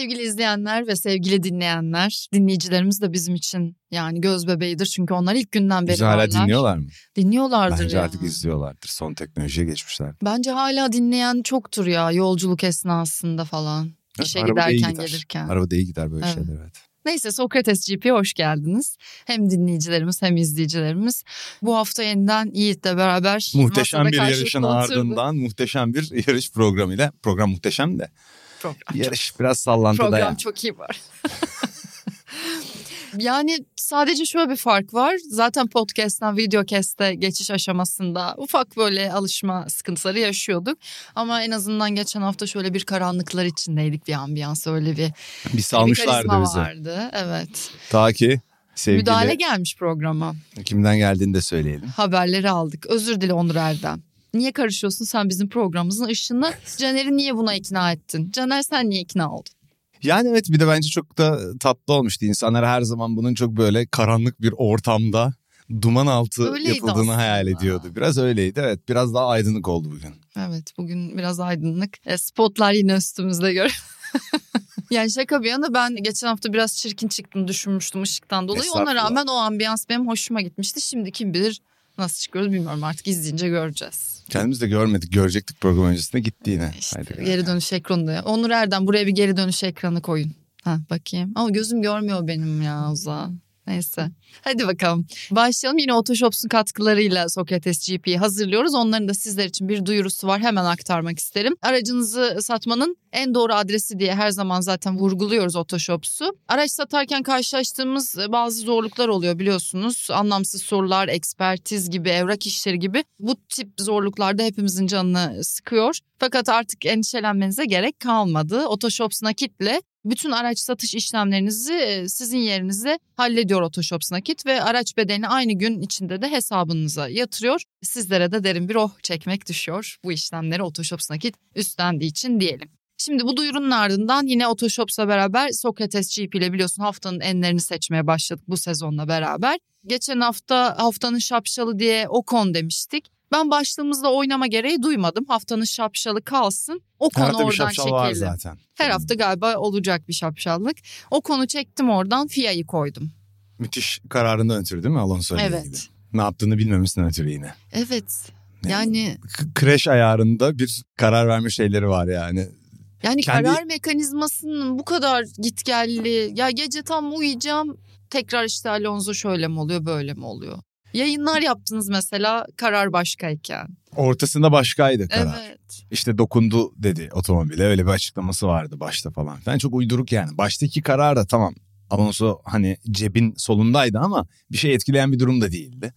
Sevgili izleyenler ve sevgili dinleyenler, dinleyicilerimiz de bizim için yani göz bebeğidir. Çünkü onlar ilk günden beri Bizi hala varlar. dinliyorlar mı? Dinliyorlardır Bence ya. artık izliyorlardır. Son teknolojiye geçmişler. Bence hala dinleyen çoktur ya yolculuk esnasında falan. Evet, İşe giderken gider. gelirken. Arabada iyi gider böyle Evet. şeyler evet. Neyse Sokrates GP'ye hoş geldiniz. Hem dinleyicilerimiz hem izleyicilerimiz. Bu hafta yeniden Yiğit'le beraber Muhteşem bir yarışın ardından muhteşem bir yarış programıyla. Program muhteşem de. Program, Yarış biraz sallantıda program çok iyi var. yani sadece şöyle bir fark var. Zaten podcast'ten videocast'e geçiş aşamasında ufak böyle alışma sıkıntıları yaşıyorduk. Ama en azından geçen hafta şöyle bir karanlıklar içindeydik bir ambiyans öyle bir, Bir bir salmışlardı karizma bizi. vardı. Evet. Ta ki sevgili Müdahale gelmiş programa. kimden geldiğini de söyleyelim. Haberleri aldık. Özür dile Onur Erdem. Niye karışıyorsun sen bizim programımızın ışığına? Caner'i niye buna ikna ettin? Caner sen niye ikna oldun? Yani evet bir de bence çok da tatlı olmuştu. İnsanlar her zaman bunun çok böyle karanlık bir ortamda duman altı Öyleydi yapıldığını aslında. hayal ediyordu. Biraz öyleydi evet. Biraz daha aydınlık oldu bugün. Evet bugün biraz aydınlık. E, spotlar yine üstümüzde gör. yani şaka bir yana ben geçen hafta biraz çirkin çıktım düşünmüştüm ışıktan dolayı. Ona rağmen o ambiyans benim hoşuma gitmişti. Şimdi kim bilir nasıl çıkıyoruz bilmiyorum artık izleyince göreceğiz. Kendimiz de görmedik. Görecektik program öncesinde gitti yine. İşte Haydi geri dönüş ekranı. Onur Erdem buraya bir geri dönüş ekranı koyun. Ha bakayım. Ama gözüm görmüyor benim ya Uza. Neyse. Hadi bakalım. Başlayalım. Yine Otoshops'un katkılarıyla Sokrates GP'yi hazırlıyoruz. Onların da sizler için bir duyurusu var. Hemen aktarmak isterim. Aracınızı satmanın en doğru adresi diye her zaman zaten vurguluyoruz Otoshops'u. Araç satarken karşılaştığımız bazı zorluklar oluyor biliyorsunuz. Anlamsız sorular, ekspertiz gibi, evrak işleri gibi. Bu tip zorluklarda hepimizin canını sıkıyor. Fakat artık endişelenmenize gerek kalmadı. Otoshops nakitle bütün araç satış işlemlerinizi e, sizin yerinize hallediyor Otoshops nakit ve araç bedelini aynı gün içinde de hesabınıza yatırıyor. Sizlere de derin bir oh çekmek düşüyor. Bu işlemleri Otoshops nakit üstlendiği için diyelim. Şimdi bu duyurunun ardından yine Otoshops'la beraber Sokrates GP ile biliyorsun haftanın enlerini seçmeye başladık bu sezonla beraber. Geçen hafta haftanın şapşalı diye Ocon demiştik. Ben başlığımızda oynama gereği duymadım. Haftanın şapşalı kalsın. O Her konu bir oradan şapşal var çekelim. zaten. Her hafta galiba olacak bir şapşallık. O konu çektim oradan FIA'yı koydum. Müthiş kararından ötürü değil mi Alonso ile Evet. ilgili? Ne yaptığını bilmemesinden ötürü yine. Evet. Yani K- Crash ayarında bir karar verme şeyleri var yani. yani Kendi- karar mekanizmasının bu kadar gitgelli. Ya gece tam uyuyacağım. Tekrar işte Alonso şöyle mi oluyor böyle mi oluyor? Yayınlar yaptınız mesela karar başkayken. Ortasında başkaydı karar. Evet. İşte dokundu dedi otomobile öyle bir açıklaması vardı başta falan. Ben çok uyduruk yani. Baştaki karar da tamam Alonso hani cebin solundaydı ama bir şey etkileyen bir durum da değildi.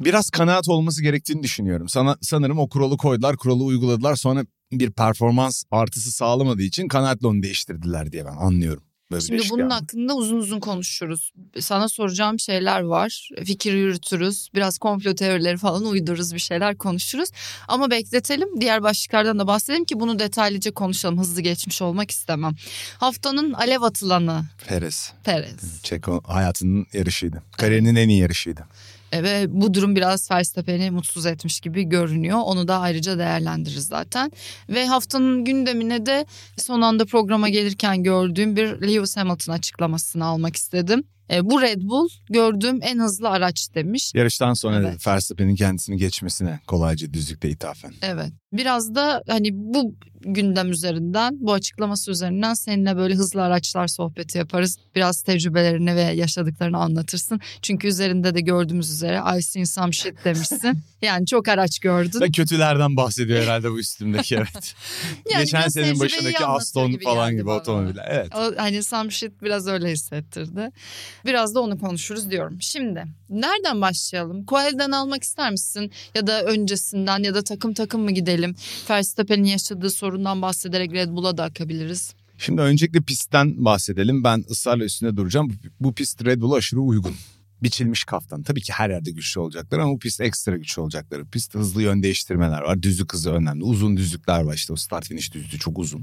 Biraz kanaat olması gerektiğini düşünüyorum. Sana sanırım o kuralı koydular, kuralı uyguladılar. Sonra bir performans artısı sağlamadığı için kanaatle onu değiştirdiler diye ben anlıyorum. Bir Şimdi bunun yani. hakkında uzun uzun konuşuruz. Sana soracağım şeyler var. Fikir yürütürüz. Biraz komplo teorileri falan uydururuz bir şeyler konuşuruz. Ama bekletelim. Diğer başlıklardan da bahsedelim ki bunu detaylıca konuşalım. Hızlı geçmiş olmak istemem. Haftanın alev atılanı Perez. Perez. Çeko hayatının yarışıydı. Kariyerinin en iyi yarışıydı. E, Ve bu durum biraz Verstappen'i mutsuz etmiş gibi görünüyor. Onu da ayrıca değerlendiririz zaten. Ve haftanın gündemine de son anda programa gelirken gördüğüm bir Lewis Hamilton açıklamasını almak istedim. E, bu Red Bull gördüğüm en hızlı araç demiş. Yarıştan sonra Evet. Verstappen'in kendisini geçmesine kolayca düzlükte ithafen. Evet. Biraz da hani bu gündem üzerinden, bu açıklaması üzerinden seninle böyle hızlı araçlar sohbeti yaparız. Biraz tecrübelerini ve yaşadıklarını anlatırsın. Çünkü üzerinde de gördüğümüz üzere I seen some shit demişsin. yani çok araç gördün. Ve kötülerden bahsediyor herhalde bu üstündeki evet. Yani Geçen senin başındaki Aston gibi falan gibi otomobiller. Evet. O, hani some shit biraz öyle hissettirdi. Biraz da onu konuşuruz diyorum. Şimdi nereden başlayalım? Koel'den almak ister misin? Ya da öncesinden ya da takım takım mı gidelim? Verstappen'in yaşadığı sorundan bahsederek Red Bull'a da akabiliriz. Şimdi öncelikle pistten bahsedelim. Ben ısrarla üstünde duracağım. Bu pist Red Bull'a aşırı uygun. biçilmiş kaftan. Tabii ki her yerde güçlü olacaklar ama bu pist ekstra güçlü olacakları. Pist hızlı yön değiştirmeler var. Düzlük hızı önemli. Uzun düzlükler var işte o start finish düzlüğü çok uzun.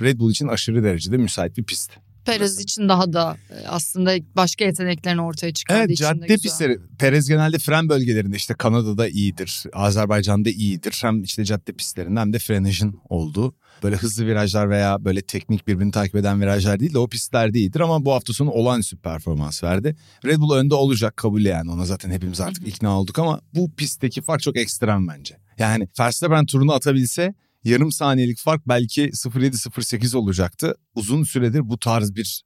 Red Bull için aşırı derecede müsait bir pist. Perez için daha da e, aslında başka yeteneklerini ortaya çıkardığı Evet için de cadde güzel. pistleri. Perez genelde fren bölgelerinde işte Kanada'da iyidir. Azerbaycan'da iyidir. Hem işte cadde pistlerinde hem de frenajın olduğu. Böyle hızlı virajlar veya böyle teknik birbirini takip eden virajlar değil de o pistlerde iyidir. Ama bu hafta sonu olağanüstü performans verdi. Red Bull önde olacak kabul yani. Ona zaten hepimiz artık ikna olduk ama bu pistteki fark çok ekstrem bence. Yani Verstappen turunu atabilse yarım saniyelik fark belki 0.7-0.8 olacaktı. Uzun süredir bu tarz bir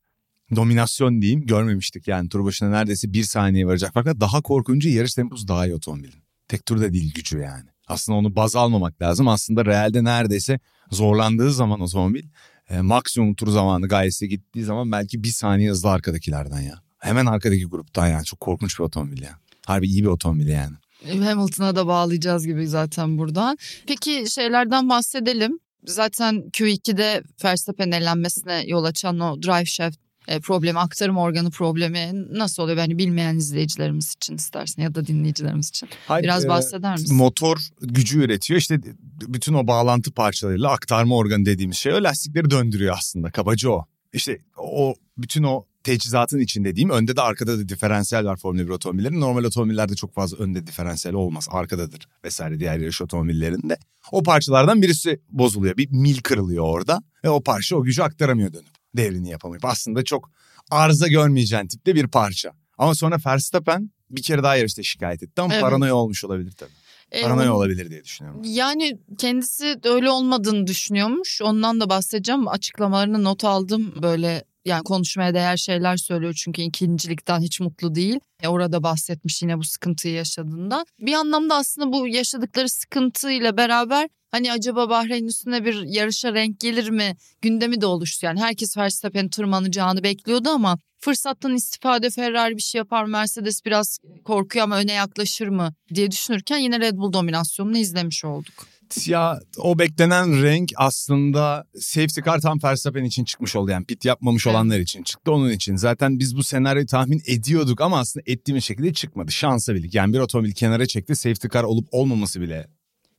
dominasyon diyeyim görmemiştik. Yani tur başına neredeyse bir saniye varacak. Fakat daha korkuncu yarış temposu daha iyi otomobilin. Tek turda değil gücü yani. Aslında onu baz almamak lazım. Aslında realde neredeyse zorlandığı zaman otomobil e, maksimum tur zamanı gayesi gittiği zaman belki bir saniye hızlı arkadakilerden ya. Hemen arkadaki gruptan yani çok korkunç bir otomobil ya. Harbi iyi bir otomobil yani. Hamilton'a da bağlayacağız gibi zaten buradan. Peki şeylerden bahsedelim. Zaten Q2'de Verstappen elenmesine yol açan o drive shaft e, problemi, aktarım organı problemi nasıl oluyor? Yani bilmeyen izleyicilerimiz için istersen ya da dinleyicilerimiz için. Hayır, Biraz e, bahseder misin? Motor gücü üretiyor. İşte bütün o bağlantı parçalarıyla aktarma organı dediğimiz şey o lastikleri döndürüyor aslında. Kabaca o. İşte o bütün o teçhizatın içinde diyeyim. Önde de arkada da diferansiyel var Formula 1 otomobillerin. Normal otomobillerde çok fazla önde diferansiyel olmaz. Arkadadır vesaire diğer yarış otomobillerinde. O parçalardan birisi bozuluyor. Bir mil kırılıyor orada. Ve o parça o gücü aktaramıyor dönüp. Devrini yapamayıp. Aslında çok arıza görmeyeceğin tipte bir parça. Ama sonra Verstappen bir kere daha yarışta şikayet etti ama Evet. paranoya olmuş olabilir tabii. E, Paranoya onun- olabilir diye düşünüyorum. Yani kendisi öyle olmadığını düşünüyormuş. Ondan da bahsedeceğim. Açıklamalarını not aldım. Böyle yani konuşmaya değer şeyler söylüyor çünkü ikincilikten hiç mutlu değil. E, orada bahsetmiş yine bu sıkıntıyı yaşadığında. Bir anlamda aslında bu yaşadıkları sıkıntıyla beraber hani acaba Bahreyn üstüne bir yarışa renk gelir mi gündemi de oluştu. Yani herkes Verstappen'in tırmanacağını bekliyordu ama fırsattan istifade Ferrari bir şey yapar Mercedes biraz korkuyor ama öne yaklaşır mı diye düşünürken yine Red Bull dominasyonunu izlemiş olduk. Ya o beklenen renk aslında safety car tam Verstappen için çıkmış oldu. Yani pit yapmamış Evet. olanlar için çıktı onun için. Zaten biz bu senaryoyu tahmin ediyorduk ama aslında ettiğimiz şekilde çıkmadı. Şansa bildik. Yani bir otomobil kenara çekti safety car olup olmaması bile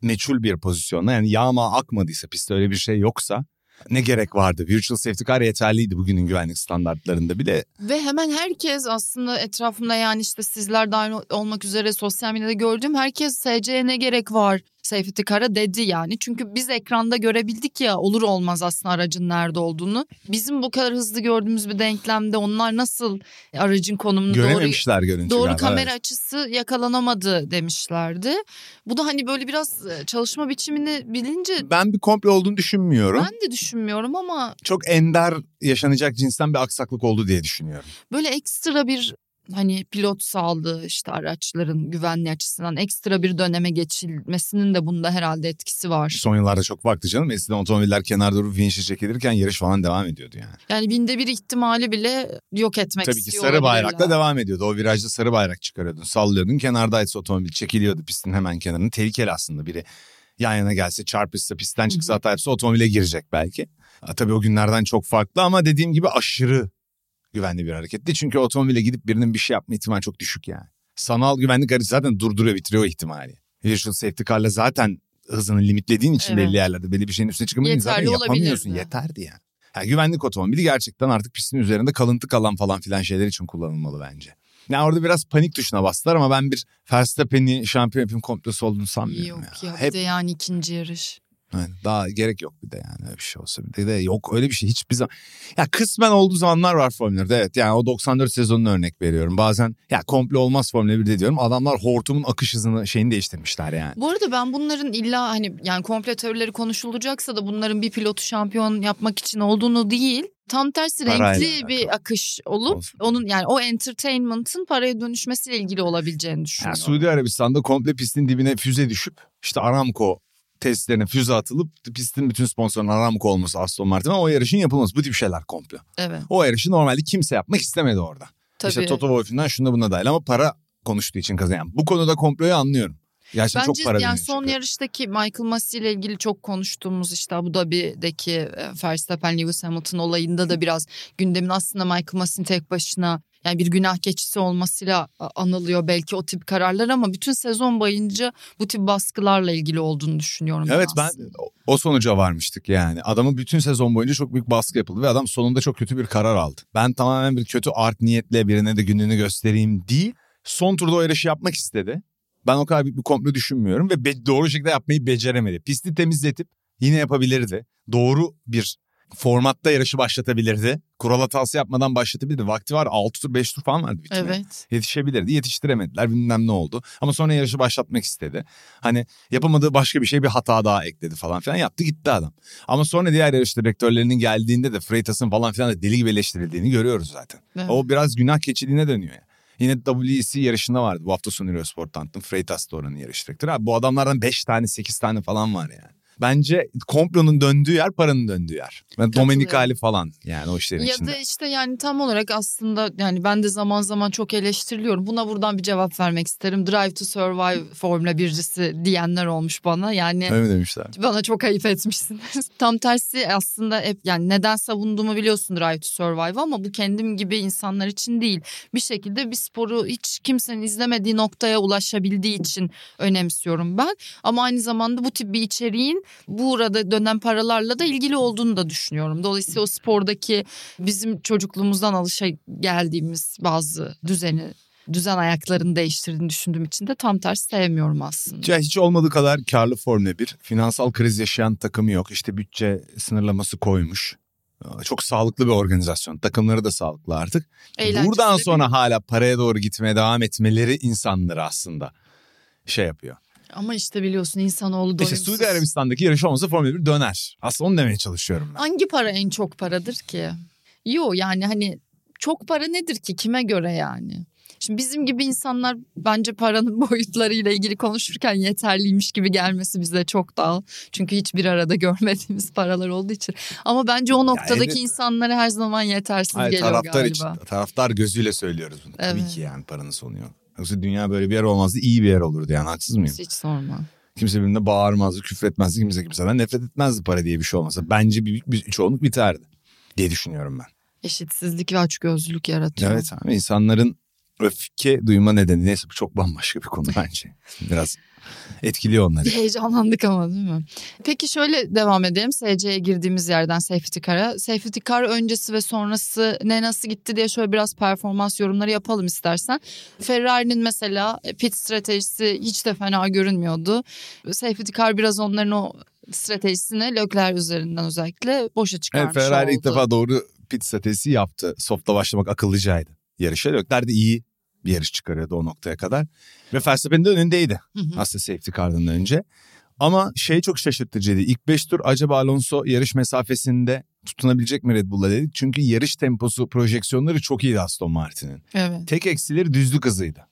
meçhul bir pozisyonda. Yani yağma akmadıysa pistte öyle bir şey yoksa ne gerek vardı? Virtual safety car yeterliydi bugünün güvenlik standartlarında bile. Ve hemen herkes aslında etrafımda yani işte sizler dahil olmak üzere sosyal medyada gördüğüm herkes SC'ye ne gerek var safety car'a dedi yani. Çünkü biz ekranda görebildik ya olur olmaz aslında aracın nerede olduğunu. Bizim bu kadar hızlı gördüğümüz bir denklemde onlar nasıl aracın konumunu doğru Görememişler Doğru galiba, kamera evet. açısı yakalanamadı demişlerdi. Bu da hani böyle biraz e, çalışma biçimini bilince Ben bir komple olduğunu düşünmüyorum. ben de düşünmüyorum ama Çok ender yaşanacak cinsten bir aksaklık oldu diye düşünüyorum. böyle ekstra bir hani pilot sağlığı işte araçların güvenliği açısından ekstra bir döneme geçilmesinin de bunda herhalde etkisi var. Son yıllarda çok baktı canım. Eskiden otomobiller kenarda durup vinçle çekilirken yarış falan devam ediyordu yani. Yani binde bir ihtimali bile yok etmek Tabii ki sarı bayrakla devam ediyordu. O virajda sarı bayrak çıkarıyordun, sallıyordun. Kenardaysa otomobil çekiliyordu pistin hemen kenarına. Tehlikeli aslında biri yan yana gelse çarpışsa pistten çıksa hata yapsa otomobile girecek belki. Ha, tabii o günlerden çok farklı ama dediğim gibi aşırı güvenli bir hareketti. Çünkü otomobile gidip birinin bir şey yapma ihtimali çok düşük yani. Sanal güvenlik aracı zaten durduruyor bitiriyor o ihtimali. Virtual safety car'la zaten hızını limitlediğin için Evet. belli yerlerde belli bir şeyin üstüne çıkamayınca zaten yapamıyorsun. olabilirdi. Yeterdi yani. yani. Güvenlik otomobili gerçekten artık pistin üzerinde kalıntı kalan falan filan şeyler için kullanılmalı bence. Yani orada biraz panik tuşuna bastılar ama ben bir Verstappen'i şampiyon yapayım komplosu olduğunu sanmıyorum Yok ya. ya, Hep de yani ikinci yarış. Yani daha gerek yok bir de yani öyle bir şey olsa bir de, de yok öyle bir şey hiçbir zaman. Ya kısmen olduğu zamanlar var Formula 1'de evet yani o 94 sezonunu örnek veriyorum. Bazen ya komple olmaz Formula 1'de diyorum adamlar hortumun akış hızını şeyini değiştirmişler yani. Bu arada ben bunların illa hani yani komple teorileri konuşulacaksa da bunların bir pilotu şampiyon yapmak için olduğunu değil. Tam tersi Parayla renkli bir alakalı. akış olup Olsun. onun yani o entertainment'ın paraya dönüşmesiyle ilgili olabileceğini Yani düşünüyorum. Suudi Arabistan'da komple pistin dibine füze düşüp işte Aramco testlerine füze atılıp pistin bütün sponsorunun Aramco olması Aston Martin ama o yarışın yapılması bu tip şeyler komple. Evet O yarışı normalde kimse yapmak istemedi orada. tabii. İşte Toto Wolff'ünden şunda buna dahil ama para konuştuğu için kazanan. Bu konuda komployu anlıyorum. Gerçekten çok Bence para yani son çünkü. yarıştaki Michael Massey ile ilgili çok konuştuğumuz işte Abu Dhabi'deki e, Verstappen Lewis Hamilton olayında da biraz gündemin aslında Michael Massey'in tek başına yani bir günah keçisi olmasıyla anılıyor belki o tip kararlar ama bütün sezon boyunca bu tip baskılarla ilgili olduğunu düşünüyorum. Evet ben aslında. o sonuca varmıştık yani. Adamı bütün sezon boyunca çok büyük baskı yapıldı ve adam sonunda çok kötü bir karar aldı. Ben tamamen bir kötü art niyetle birine de gününü göstereyim değil. Son turda o yarışı yapmak istedi. Ben o kadar büyük bir komplo düşünmüyorum ve be- doğru şekilde yapmayı beceremedi. Pisti temizletip yine yapabilirdi. Doğru bir formatta yarışı başlatabilirdi. Kural hatası yapmadan başlatabilirdi. Vakti var 6 tur 5 tur falan vardı bitmeye. Evet. Yetişebilirdi. Yetiştiremediler bilmem ne oldu. Ama sonra yarışı başlatmak istedi. Hani yapamadığı başka bir şey bir hata daha ekledi falan filan yaptı gitti adam. Ama sonra diğer yarış direktörlerinin geldiğinde de Freitas'ın falan filan da deli gibi eleştirildiğini görüyoruz zaten. Evet. O biraz günah keçiliğine dönüyor yani. Yine WEC yarışında vardı bu hafta sonu Eurosport tanıttım. Freitas da oranın yarış direktörü. Abi bu adamlardan 5 tane 8 tane falan var yani. Bence komplonun döndüğü yer paranın döndüğü yer. Ben Domenicali falan yani o işlerin Ya içinde. da işte yani tam olarak aslında yani ben de zaman zaman çok eleştiriliyorum. Buna buradan bir cevap vermek isterim. Drive to Survive Formula bircisi diyenler olmuş bana. Yani Öyle mi demişler? bana çok ayıp etmişsiniz. Tam tersi aslında hep yani neden savunduğumu biliyorsun Drive to Survive ama bu kendim gibi insanlar için değil. Bir şekilde bir sporu hiç kimsenin izlemediği noktaya ulaşabildiği için önemsiyorum ben. Ama aynı zamanda bu tip bir içeriğin burada dönen paralarla da ilgili olduğunu da düşünüyorum. Dolayısıyla o spordaki bizim çocukluğumuzdan alışa geldiğimiz bazı düzeni düzen ayaklarını değiştirdiğini düşündüğüm için de tam tersi sevmiyorum aslında. Ya hiç olmadığı kadar karlı Formula 1. Finansal kriz yaşayan takımı yok. İşte bütçe sınırlaması koymuş. Çok sağlıklı bir organizasyon. Takımları da sağlıklı artık. Eğlencesi Buradan sonra hala paraya doğru gitmeye devam etmeleri insanları aslında şey yapıyor. Ama işte biliyorsun insanoğlu İşte doyumsuz. Suudi Arabistan'daki yarış olmasa Formula 1 döner. Aslında onu demeye çalışıyorum ben. Hangi para en çok paradır ki? Yo yani hani çok para nedir ki kime göre yani? Şimdi bizim gibi insanlar bence paranın boyutlarıyla ilgili konuşurken yeterliymiş gibi gelmesi bize çok daha. Çünkü hiçbir arada görmediğimiz paralar olduğu için. Ama bence o noktadaki evet. insanlara her zaman yetersiz Hayır, geliyor taraftar galiba. için, taraftar gözüyle söylüyoruz bunu. Tabii Evet. ki yani paranın sonu yok. Yoksa dünya böyle bir yer olmazdı iyi bir yer olurdu yani haksız mıyım? Hiç sorma. Kimse birbirine bağırmazdı, küfretmezdi, kimse kimseden nefret etmezdi para diye bir şey olmasa. Bence büyük bir çoğunluk biterdi diye düşünüyorum ben. Eşitsizlik ve açgözlülük yaratıyor. Evet abi insanların öfke duyma nedeni neyse bu çok bambaşka bir konu bence. Biraz etkiliyor onları. Heyecanlandık ama değil mi? Peki şöyle devam edelim. SC'ye girdiğimiz yerden safety car'a. Safety car öncesi ve sonrası ne nasıl gitti diye şöyle biraz performans yorumları yapalım istersen. Ferrari'nin mesela pit stratejisi hiç de fena görünmüyordu. Safety car biraz onların o stratejisini Leclerc üzerinden özellikle boşa Evet çıkarmış Ferrari ilk oldu. defa doğru pit stratejisi yaptı. Soft'ta başlamak akıllıcaydı. Yarışa Leclerc de iyi bir yarış çıkarıyordu o noktaya kadar. Ve Verstappen de önündeydi Hı hı. aslında safety car'dan önce. Ama şey çok şaşırtıcıydı. İlk 5 tur acaba Alonso yarış mesafesinde tutunabilecek mi Red Bull'la dedik. Çünkü yarış temposu projeksiyonları çok iyiydi Aston Martin'in. Evet. Tek eksileri düzlük hızıydı.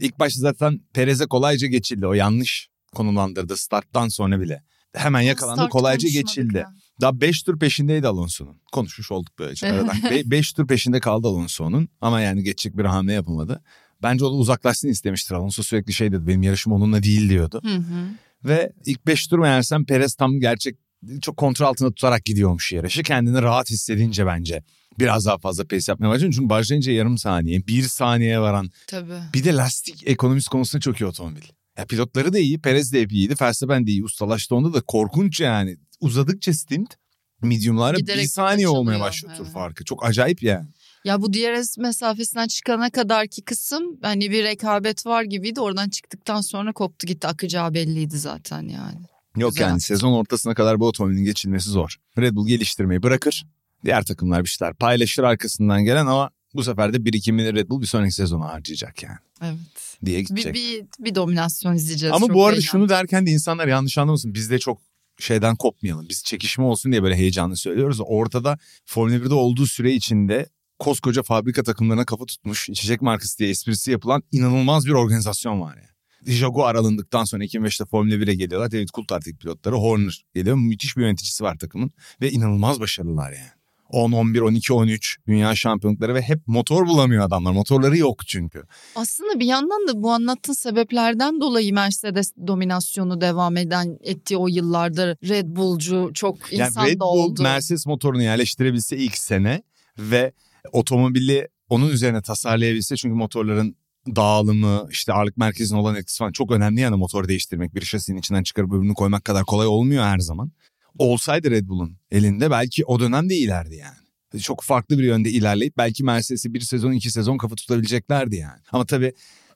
İlk başta zaten Perez'e kolayca geçildi. O yanlış konumlandırdı starttan sonra bile. Hemen yakalandı Start kolayca geçildi. ya. Daha 5 tur peşindeydi Alonso'nun. Konuşmuş olduk böylece. aradan. 5 tur peşinde kaldı Alonso'nun ama yani geçecek bir hamle yapamadı. Bence o da uzaklaşsın istemiştir. Alonso sürekli şey dedi benim yarışım onunla değil diyordu. Hı hı. Ve ilk 5 tur meğersem Perez tam gerçek çok kontrol altında tutarak gidiyormuş yarışı. Kendini rahat hissedince bence biraz daha fazla pace yapmaya başladı. Çünkü başlayınca yarım saniye, bir saniyeye varan Tabii. bir de lastik ekonomisi konusunda çok iyi otomobil. Ya pilotları da iyi, Perez de hep iyiydi, Verstappen de iyi. Ustalaştı onda da korkunç yani. Uzadıkça stint medium'lara Giderek bir saniye olmaya başlıyor tur farkı. Çok acayip yani. Ya bu DRS mesafesinden çıkana kadarki kısım hani bir rekabet var gibiydi. Oradan çıktıktan sonra koptu gitti. Akacağı belliydi zaten yani. Yok Güzel yani sezon ortasına kadar bu otomobilin geçilmesi zor. Red Bull geliştirmeyi bırakır. Diğer takımlar bir şeyler paylaşır arkasından gelen ama bu sefer de birikimini Red Bull bir sonraki sezona harcayacak yani Evet. diye Bir, gidecek. bir, bir dominasyon izleyeceğiz. Ama bu arada eğlenceli. şunu derken de insanlar yanlış anlamasın. Biz de çok şeyden kopmayalım. Biz çekişme olsun diye böyle heyecanlı söylüyoruz. Ortada Formula 1'de olduğu süre içinde koskoca fabrika takımlarına kafa tutmuş içecek markası diye esprisi yapılan inanılmaz bir organizasyon var yani. Jaguar alındıktan sonra 2005'te Formula 1'e geliyorlar. David Coulthard'daki pilotları Horner geliyor. Müthiş bir yöneticisi var takımın ve inanılmaz başarılılar yani. 10, 11, 12, 13 dünya şampiyonlukları ve hep motor bulamıyor adamlar. Motorları yok çünkü. Aslında bir yandan da bu anlattığın sebeplerden dolayı Mercedes dominasyonu devam eden ettiği o yıllarda Red Bull'cu çok insan yani Red da Bull oldu. Mercedes motorunu yerleştirebilse ilk sene ve otomobili onun üzerine tasarlayabilse çünkü motorların dağılımı işte ağırlık merkezine olan etkisi falan çok önemli yani motor değiştirmek bir şasinin içinden çıkarıp öbürünü koymak kadar kolay olmuyor her zaman. Olsaydı Red Bull'un elinde belki o dönemde ilerdi yani. Çok farklı bir yönde ilerleyip belki Mercedes'i bir sezon iki sezon kafa tutabileceklerdi yani. Ama tabii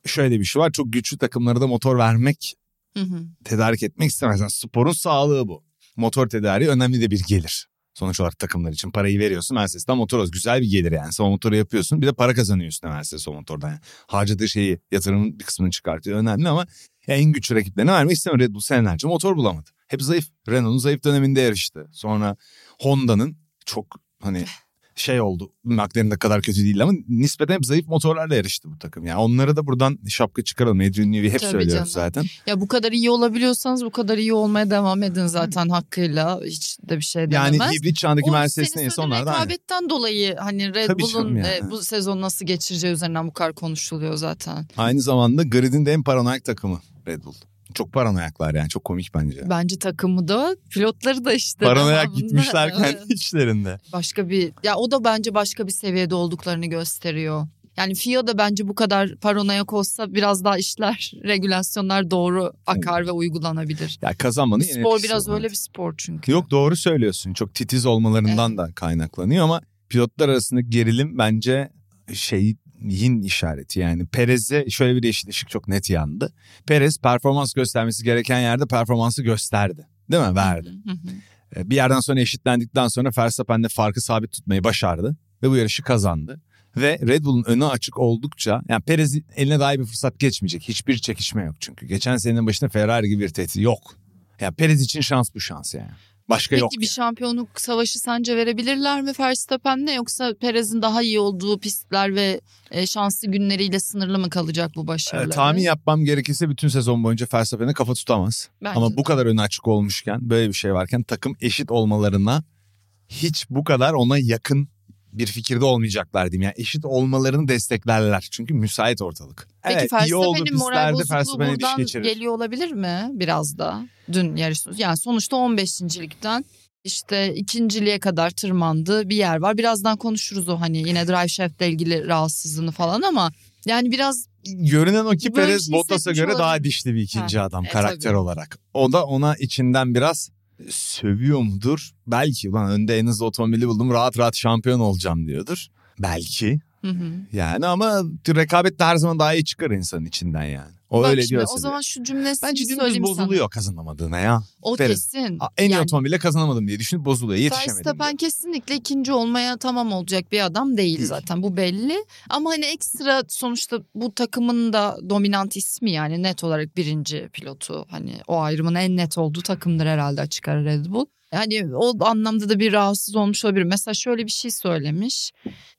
şöyle bir şey var çok güçlü takımlara da motor vermek Hı hı. tedarik etmek istemez. Yani sporun sağlığı bu. Motor tedariği önemli de bir gelir. Sonuç olarak takımlar için parayı veriyorsun. Mercedes'ten motor alıyorsun. Güzel bir gelir yani. Sen motoru yapıyorsun. Bir de para kazanıyorsun Mercedes o motordan. Yani. Harcadığı şeyi yatırımın bir kısmını çıkartıyor. Önemli ama en güçlü rakiplerine vermek istemiyor. Red Bull senelerce motor bulamadı. Hep zayıf. Renault'un zayıf döneminde yarıştı. Sonra Honda'nın çok hani şey oldu. McLaren'de kadar kötü değil ama nispeten hep zayıf motorlarla yarıştı bu takım. Yani onlara da buradan şapka çıkaralım. Adrian Newey hep Tabii söylüyoruz canım. zaten. Ya bu kadar iyi olabiliyorsanız bu kadar iyi olmaya devam edin zaten hakkıyla. Hiç de bir şey Yani denemez. hibrit çağındaki Mercedes neyse onlar da aynı. dolayı hani Red Tabii Bull'un canım yani. e, bu sezon nasıl geçireceği üzerinden bu kadar konuşuluyor zaten. Aynı zamanda gridin de en paranoyak takımı Red Bull. Çok paranoyaklar yani çok komik bence. Bence takımı da pilotları da işte. Paranoyak gitmişler evet. kendi içlerinde. Başka bir ya o da bence başka bir seviyede olduklarını gösteriyor. Yani FIA da bence bu kadar paranoyak olsa biraz daha işler, regülasyonlar doğru akar ve uygulanabilir. Ya kazanmanın Spor biraz var. öyle bir spor çünkü. Yok doğru söylüyorsun. Çok titiz olmalarından da kaynaklanıyor ama pilotlar arasındaki gerilim bence şeyin işareti yani Perez'e şöyle bir yeşil ışık çok net yandı. Perez performans göstermesi gereken yerde performansı gösterdi. Değil mi? Verdi. Hı hı. E, Bir yerden sonra eşitlendikten sonra Verstappen de farkı sabit tutmayı başardı ve bu yarışı kazandı. Ve Red Bull'un önü açık oldukça yani Perez eline daha iyi bir fırsat geçmeyecek. Hiçbir çekişme yok çünkü. Geçen senenin başında Ferrari gibi bir tehdit yok. Yani Perez için şans bu şans yani. Başka Peki yok. bir yani. şampiyonluk savaşı sence verebilirler mi Verstappen'le yoksa Perez'in daha iyi olduğu pistler ve e, şanslı günleriyle sınırlı mı kalacak bu E, başarıları? tahmin yapmam gerekirse bütün sezon boyunca Verstappen'e kafa tutamaz. Bence Ama de. bu kadar önü açık olmuşken böyle bir şey varken takım eşit olmalarına hiç bu kadar ona yakın bir fikirde olmayacaklar diyeyim. Yani eşit olmalarını desteklerler. Çünkü müsait ortalık. Peki evet, Verstappen'in moral bozukluğu buradan geliyor olabilir mi biraz da? Dün yarış yani sonuçta 15.likten işte ikinciliğe kadar tırmandı bir yer var. Birazdan konuşuruz o hani yine drive shaft'le ilgili rahatsızlığını falan ama yani biraz Görünen o ki bir Perez şey Bottas'a göre daha olabilir. dişli bir ikinci Ha, adam e, karakter tabii. olarak. O da ona içinden biraz sövüyor mudur? Belki ulan önde en hızlı otomobili buldum rahat rahat şampiyon olacağım diyordur. Belki hı hı. yani ama rekabet de her zaman daha iyi çıkar insanın içinden yani. O Bak öyle şimdi, diyorsa. o zaman şu cümlesini Bence dümdüz sana. bozuluyor kazanamadığına ya. O Perez. kesin. En iyi Yani otomobile kazanamadım diye düşünüp bozuluyor. Yetişemedim Verstappen kesinlikle ikinci olmaya tamam olacak bir adam değil zaten bu belli. Ama hani ekstra sonuçta bu takımın da dominant ismi yani net olarak birinci pilotu. Hani o ayrımın en net olduğu takımdır herhalde açık ara Red Bull. Yani o anlamda da bir rahatsız olmuş olabilir. Mesela şöyle bir şey söylemiş.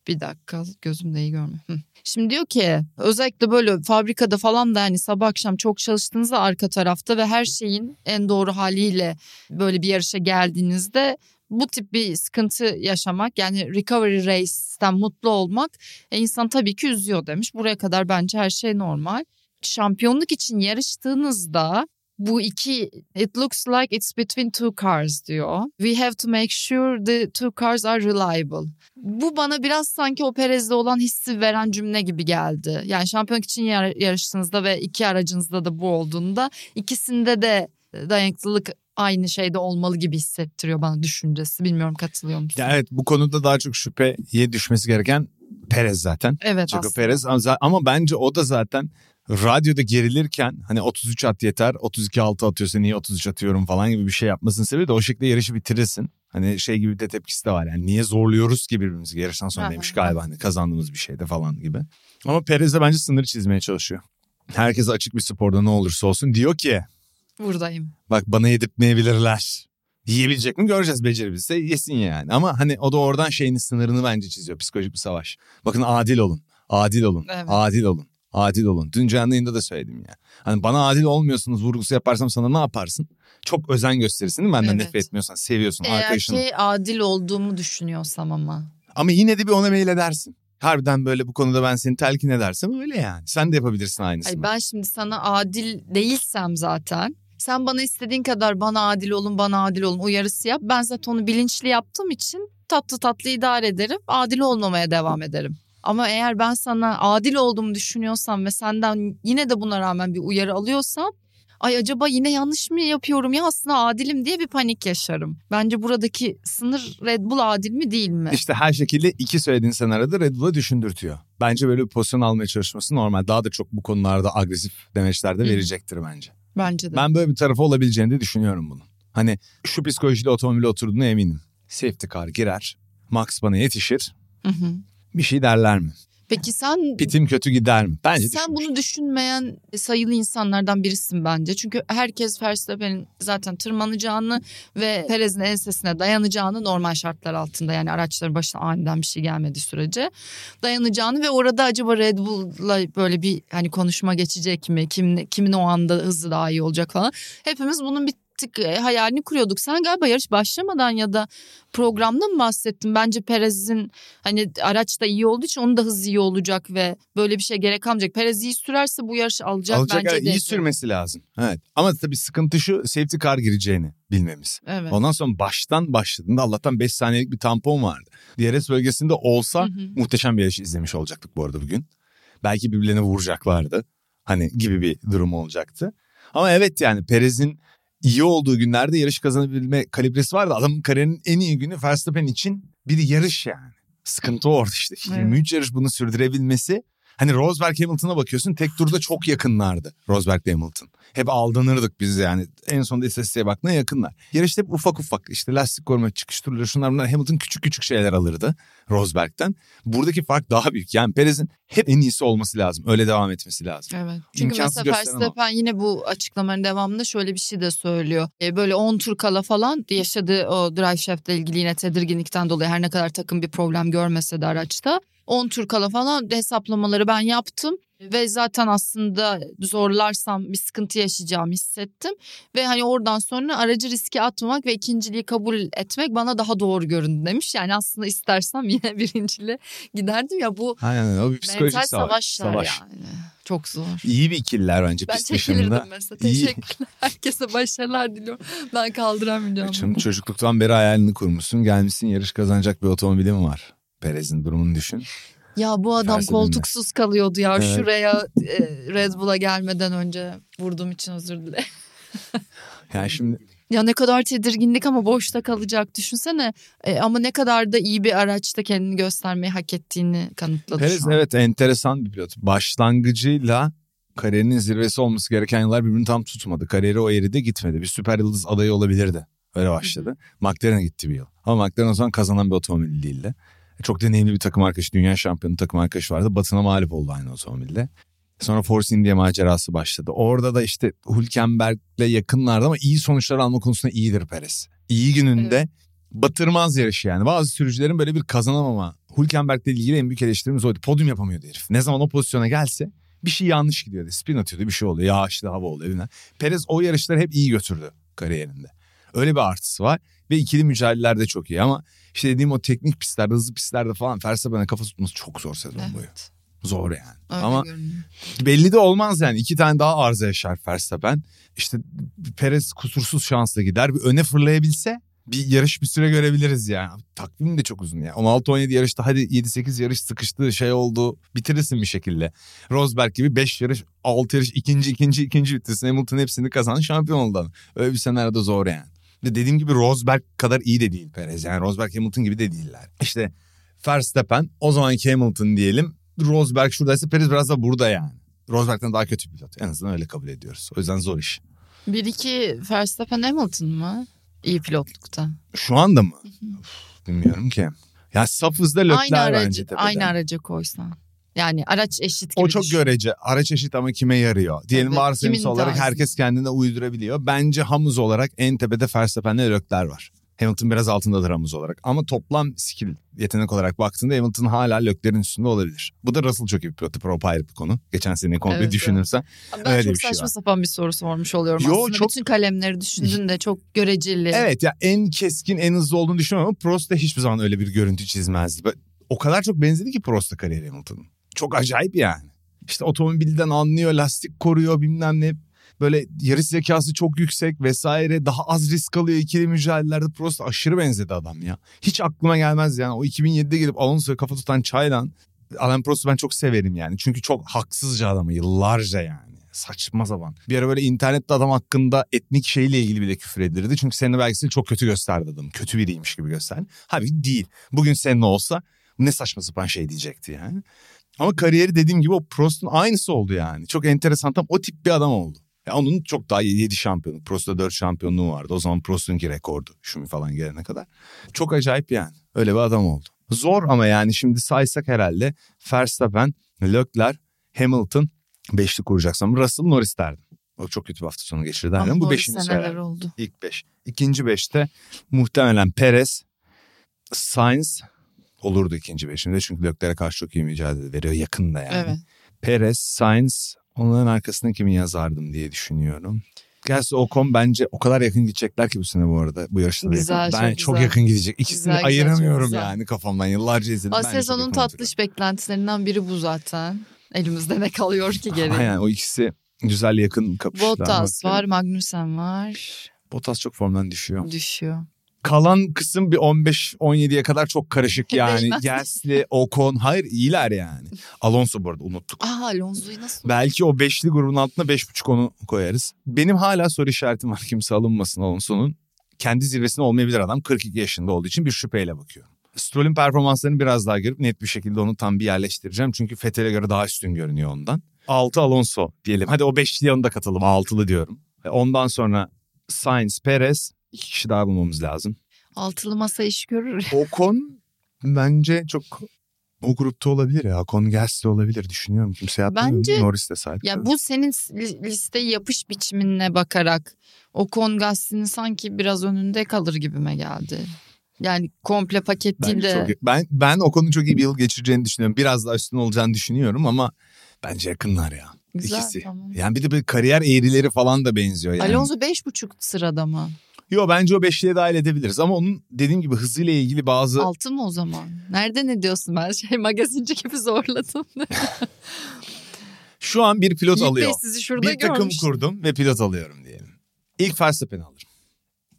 Bir dakika gözüm de iyi görmüyor. Şimdi diyor ki özellikle böyle fabrikada falan da yani sabah akşam çok çalıştığınızda arka tarafta ve her şeyin en doğru haliyle böyle bir yarışa geldiğinizde bu tip bir sıkıntı yaşamak yani recovery race'ten mutlu olmak e, insan tabii ki üzüyor demiş. Buraya kadar bence her şey normal. Şampiyonluk için yarıştığınızda bu iki it looks like it's between two cars diyor. We have to make sure the two cars are reliable. Bu bana biraz sanki o Perez'de olan hissi veren cümle gibi geldi. Yani şampiyonluk için yar- yarıştığınızda ve iki aracınızda da bu olduğunda ikisinde de dayanıklılık aynı şeyde olmalı gibi hissettiriyor bana düşüncesi. Bilmiyorum katılıyor musun? Ya evet bu konuda daha çok şüpheye düşmesi gereken Perez zaten. evet aslında. Perez ama- ama bence o da zaten radyoda gerilirken hani 33 at yeter 32 6 atıyorsa niye 33 atıyorum falan gibi bir şey yapmasının sebebi de o şekilde yarışı bitirirsin. Hani şey gibi de tepkisi de var yani niye zorluyoruz ki birbirimizi yarıştan sonra Aha. demiş galiba hani kazandığımız bir şeyde falan gibi. Ama Perez de bence sınır çizmeye çalışıyor. Herkese açık bir sporda ne olursa olsun diyor ki Buradayım. bak bana yedirtmeyebilirler. Yiyebilecek mi göreceğiz becerebilirse yesin yani. Ama hani o da oradan şeyin sınırını bence çiziyor psikolojik bir savaş. Bakın adil olun, adil olun, Evet. adil olun, adil olun. Dün canlı yayında da söyledim ya. Hani bana adil olmuyorsunuz vurgusu yaparsam sana ne yaparsın? Çok özen gösterirsin değil mi? Benden Evet. nefret etmiyorsan, seviyorsun Eğer arkadaşını. ki adil olduğumu düşünüyorsam ama. Ama yine de bir ona mail edersin. Harbiden böyle bu konuda ben seni telkin edersem öyle yani. Sen de yapabilirsin aynısını. Ay ben şimdi sana adil değilsem zaten sen bana istediğin kadar bana adil olun bana adil olun uyarısı yap. Ben zaten onu bilinçli yaptığım için tatlı tatlı idare ederim. Adil olmamaya devam ederim. Ama eğer ben sana adil olduğumu düşünüyorsam ve senden yine de buna rağmen bir uyarı alıyorsam ay acaba yine yanlış mı yapıyorum ya aslında adilim diye bir panik yaşarım. Bence buradaki sınır Red Bull adil mi değil mi? İşte her şekilde iki söylediğin senaryoda Red Bull'a düşündürtüyor. Bence böyle bir pozisyon almaya çalışması normal. Daha da çok bu konularda agresif demeçler de verecektir bence. Bence de. Ben böyle bir tarafı olabileceğini de düşünüyorum bunun. Hani şu psikolojiyle otomobile oturduğuna eminim. Safety car girer. Max bana yetişir. Hı hı. Bir şey derler mi? Peki sen Pitim kötü gider mi? Bence sen düşünmüş. bunu düşünmeyen sayılı insanlardan birisin bence. Çünkü herkes Verstappen'in zaten tırmanacağını ve Perez'in ensesine dayanacağını normal şartlar altında yani araçların başına aniden bir şey gelmediği sürece dayanacağını ve orada acaba Red Bull'la böyle bir hani konuşma geçecek mi? Kim, kimin o anda hızı daha iyi olacak falan. Hepimiz bunun bir tık e, hayalini kuruyorduk. Sen galiba yarış başlamadan ya da programda mı bahsettin? Bence Perez'in hani araç da iyi olduğu için onun da hızı iyi olacak ve böyle bir şey gerek kalmayacak. Perez iyi sürerse bu yarışı alacak, Alacak bence evet, de. iyi sürmesi lazım. Evet. Ama tabii sıkıntı şu safety car gireceğini bilmemiz. Evet. Ondan sonra baştan başladığında Allah'tan 5 saniyelik bir tampon vardı. DRS bölgesinde olsa Hı hı. muhteşem bir yarış izlemiş olacaktık bu arada bugün. Belki birbirlerine vuracaklardı. Hani gibi bir durum olacaktı. Ama evet yani Perez'in iyi olduğu günlerde yarış kazanabilme kalibresi vardı. Adamın kariyerinin en iyi günü Verstappen için bir yarış yani. Sıkıntı orada işte. 23 yarış bunu sürdürebilmesi. Hani Rosberg Hamilton'a bakıyorsun tek turda çok yakınlardı Rosberg Hamilton. Hep aldanırdık biz yani. En sonunda istatistiğe baktığında yakınlar. Yarışta hep ufak ufak işte lastik koruma çıkış turları şunlar bunlar Hamilton küçük küçük şeyler alırdı Rosberg'ten. Buradaki fark daha büyük. Yani Perez'in hep en iyisi olması lazım. Öyle devam etmesi lazım. Evet. Çünkü İmkansız mesela. Verstappen yine bu açıklamaların devamında şöyle bir şey de söylüyor. E, böyle 10 tur kala falan yaşadığı o drive shaft'le ilgili yine tedirginlikten dolayı her ne kadar takım bir problem görmese de araçta 10 tur kala falan hesaplamaları ben yaptım. Ve zaten aslında zorlarsam bir sıkıntı yaşayacağımı hissettim. Ve hani oradan sonra aracı riske atmamak ve ikinciliği kabul etmek bana daha doğru göründü demiş. Yani aslında istersem yine birinciliğe giderdim ya bu Aynen o bir psikolojik mental savaş. savaşlar savaş. yani. Çok zor. İyi bir ikililer bence Ben pist çekilirdim dışında. mesela. Teşekkürler. Herkese başarılar diliyorum. Ben kaldıramayacağım. Çünkü çocukluktan beri hayalini kurmuşsun. Gelmişsin yarış kazanacak bir otomobilin var. Perez'in durumunu düşün. Ya bu adam koltuksuz kalıyordu ya. Evet. Şuraya e, Red Bull'a gelmeden önce vurduğum için özür dilerim. Yani şimdi Ya ne kadar tedirginlik ama boşta kalacak düşünsene. E, ama ne kadar da iyi bir araçta kendini göstermeyi hak ettiğini kanıtladı Perez evet enteresan bir pilot. Başlangıcıyla kariyerinin zirvesi olması gereken yıllar birbirini tam tutmadı. Kariyeri o eğride gitmedi. Bir süper yıldız adayı olabilirdi. Öyle başladı. McLaren'e gitti bir yıl. Ama McLaren o zaman kazanan bir otomobil değildi. Çok deneyimli bir takım arkadaşı, dünya şampiyonu takım arkadaşı vardı. Batına mağlup oldu aynı otomobilde. Sonra Force India macerası başladı. Orada da işte Hülkenberg'le yakınlardı ama iyi sonuçlar alma konusunda iyidir Perez. İyi gününde batırmaz yarışı yani. Bazı sürücülerin böyle bir kazanamama. Hülkenberg'le ilgili en büyük eleştirimiz oydu. Podyum yapamıyordu herif. Ne zaman o pozisyona gelse bir şey yanlış gidiyordu. Spin atıyordu bir şey oluyor. Yağışlı hava oluyor. Bilmem. Perez o yarışları hep iyi götürdü kariyerinde. Öyle bir artısı var. Ve ikili mücadeleler de çok iyi ama işte dediğim o teknik pistlerde, hızlı pistlerde falan Verstappen'e kafa tutması çok zor sezon boyu. Evet. Zor yani. Öyle ama görünüyor. belli de olmaz yani. İki tane daha arıza yaşar Verstappen. İşte Perez kusursuz şansla gider. Bir öne fırlayabilse bir yarış bir süre görebiliriz yani. Takvim de çok uzun ya. 16-17 yarışta hadi 7-8 yarış sıkıştı şey oldu bitirirsin bir şekilde. Rosberg gibi 5 yarış 6 yarış ikinci ikinci ikinci bitirsin. Hamilton hepsini kazandı şampiyon oldu. Öyle bir senaryoda zor yani. Dediğim gibi Rosberg kadar iyi de değil Perez. Yani Rosberg Hamilton gibi de değiller. İşte Verstappen o zamanki Hamilton diyelim. Rosberg şuradaysa Perez biraz da burada yani. Rosberg'den daha kötü pilot. En azından öyle kabul ediyoruz. O yüzden zor iş. Bir iki Verstappen Hamilton mı? İyi pilotlukta. Şu anda mı? Bilmiyorum ki. Ya saf hızda Aynı lökler bence aracı, tepeden. aynı araca koysan. Yani araç eşit gibi O çok düşün. görece. Araç eşit ama kime yarıyor? Diyelim Tabii, varsayımsal kimin olarak tarzı? herkes kendine uydurabiliyor. Bence Hamuz olarak en tepede Verstappen'le Lökler var. Hamilton biraz altındadır Hamuz olarak. Ama toplam skill yetenek olarak baktığında Hamilton hala Lökler'in üstünde olabilir. Bu da Russell çok iyi bir pilot. Pro ayrı bir konu. Geçen sene komple Evet, düşünürsen. Ben Öyle çok bir şey saçma var. sapan bir soru sormuş oluyorum Yo, aslında. çok- Bütün kalemleri düşündün de çok göreceli. Evet ya en keskin en hızlı olduğunu düşünüyorum ama Prost da hiçbir zaman öyle bir görüntü çizmezdi. O kadar çok benzedi ki Prost'a kariyeri Hamilton'ın. Çok acayip yani. İşte otomobilden anlıyor, lastik koruyor bilmem ne. Böyle yarış zekası çok yüksek vesaire. Daha az risk alıyor ikili mücadelelerde. Prost aşırı benzedi adam ya. Hiç aklıma gelmez yani. O 2007'de gelip Alonso'ya kafa tutan Çaylan Alain Prost'u ben çok severim yani. Çünkü çok haksızca adamı yıllarca yani. Saçma zaman. Bir ara böyle internette adam hakkında etnik şeyle ilgili bile küfür edilirdi. Çünkü senin belgeseli çok kötü gösterdi adam. Kötü biriymiş gibi gösterdi. Halbuki değil. Bugün senin olsa ne saçma sapan şey diyecekti yani. Ama kariyeri dediğim gibi o Prost'un aynısı oldu yani. Çok enteresan tam o tip bir adam oldu. Ya onun çok daha 7 şampiyonu. Prost'ta 4 şampiyonluğu vardı. O zaman Prost'unki rekordu. Şumi falan gelene kadar. Çok acayip yani. Öyle bir adam oldu. Zor ama yani şimdi saysak herhalde Verstappen, Leclerc, Hamilton beşli kuracaksam Russell Norris derdim. O çok kötü bir hafta sonu geçirdi. Ama Bu beşinci seneler. oldu. İlk beş. İkinci beşte muhtemelen Perez, Sainz olurdu ikinci beşimde. Çünkü Leclerc'e karşı çok iyi mücadele veriyor yakında yani. Evet. Perez, Sainz onların arkasına kimi yazardım diye düşünüyorum. Gerçi Ocon bence o kadar yakın gidecekler ki bu sene bu arada. Bu yarışta da Güzel, yakın. çok Ben çok güzel. yakın gidecek. İkisini Güzel, ayıramıyorum çok güzel. yani kafamdan. Yıllarca izledim. O çok sezonun tatlış beklentilerinden biri bu zaten. Elimizde ne kalıyor ki geri? Aynen o ikisi güzel yakın kapıştılar. Bottas var, Magnussen var. Bottas çok formdan düşüyor. Düşüyor. Kalan kısım bir 15-17'ye kadar çok karışık yani. Gasly, Ocon hayır iyiler yani. Alonso bu arada unuttuk. Aa Alonso'yu nasıl? Belki o beşli grubun altına beş buçuk onu koyarız. Benim hala soru işaretim var kimse alınmasın Alonso'nun. Kendi zirvesinde olmayabilir adam 42 yaşında olduğu için bir şüpheyle bakıyorum. Stroll'ün performanslarını biraz daha görüp net bir şekilde onu tam bir yerleştireceğim. Çünkü Vettel'e göre daha üstün görünüyor ondan. 6 Alonso diyelim. Hadi o beşliye onu da katalım. Altılı diyorum. Ve ondan sonra Sainz, Perez iki kişi daha bulmamız lazım. Altılı masa iş görür. Ocon bence çok o grupta olabilir ya. Ocon Gasly olabilir düşünüyorum. Kimse yapmıyor. Bence- Norris de sahip. Ya bu senin li- listeye yapış biçimine bakarak o Gasly'nin sanki biraz önünde kalır gibime geldi. Yani komple paket değil de. çok, ben ben Ocon'un çok iyi bir yıl geçireceğini düşünüyorum. Biraz daha üstün olacağını düşünüyorum ama bence yakınlar ya. Güzel, İkisi. tamam. Yani bir de böyle kariyer eğrileri falan da benziyor yani. Alonso beş buçuk sırada mı? Yo bence o beşliğe dahil edebiliriz ama onun dediğim gibi hızıyla ilgili bazı Altı mı o zaman? Nerede ne diyorsun ben şey magazinci gibi zorladım. şu an bir pilot Yiğit alıyor. Sizi şurada bir takım görmüş. kurdum ve pilot alıyorum diyelim. İlk Verstappen'i alırım.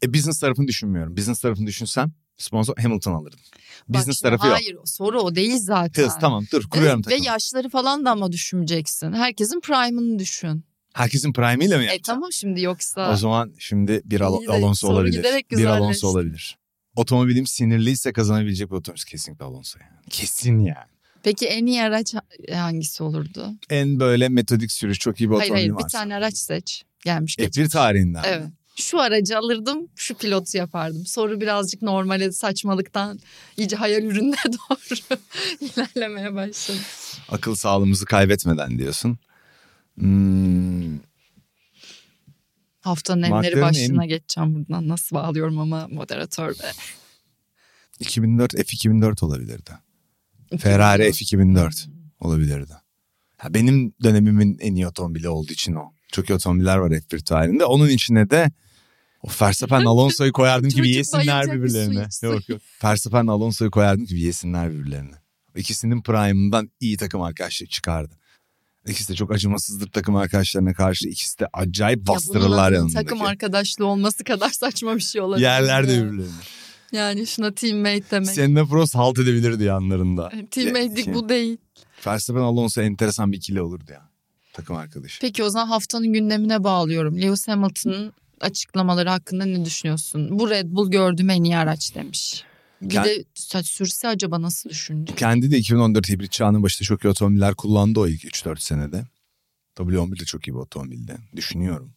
E business tarafını düşünmüyorum. Business tarafını düşünsem sponsor Hamilton alırdım. Bak Business şimdi, tarafı yok. Hayır soru o değil zaten. Hız tamam dur kuruyorum Evet, ve takımı. yaşları falan da ama düşüneceksin. Herkesin prime'ını düşün. Herkesin prime'iyle mi E yapacağım? tamam şimdi yoksa. O zaman şimdi bir Al- de Alonso olabilir. giderek Bir Alonso olabilir. Otomobilim sinirliyse kazanabilecek bir otomobil kesinlikle Alonso yani. Kesin yani. Peki en iyi araç hangisi olurdu? En böyle metodik sürüş çok iyi bir hayır otomobil hayır bir varsa. tane araç seç. Gelmiş F1 geçmiş. tarihinden. Evet. Şu aracı alırdım, şu pilotu yapardım. Soru birazcık normale saçmalıktan iyice hayal ürününe doğru ilerlemeye başladı. Akıl sağlığımızı kaybetmeden diyorsun. Hmm, Haftanın enleri başlığına geçeceğim buradan. Nasıl bağlıyorum ama moderatör be. 2004 F2004 olabilirdi. Ferrari F2004 olabilirdi. Ha, benim dönemimin en iyi otomobili olduğu için o. Çok iyi otomobiller var F1 tarihinde. Onun içine de o Verstappen Alonso'yu koyardım ki yesinler birbirlerine. Yok yok. Verstappen Alonso'yu koyardım ki yesinler birbirlerine. İkisinin prime'ından iyi takım arkadaşlığı çıkardı. İkisi de çok acımasızdır takım arkadaşlarına karşı. İkisi de acayip Ya bastırırlar adının yanındaki. Takım arkadaşlığı olması kadar saçma bir şey olabilir. Yerler de ya. birbirlerine. Yani şuna teammate demek. Senna Prost halt edebilirdi yanlarında. Teammate'lik bu değil. Verstappen Alonso enteresan bir ikili olurdu ya. Takım arkadaşı. Peki o zaman haftanın gündemine bağlıyorum. Lewis Hamilton'ın açıklamaları hakkında ne düşünüyorsun? Bu Red Bull gördüğüm en iyi araç demiş. Bir Kend- de sa- sürse acaba nasıl düşünecek? Kendi de 2014 hibrit çağının başında çok iyi otomobiller kullandı o ilk 3-4 senede. W11 de çok iyi bir otomobildi. Düşünüyorum.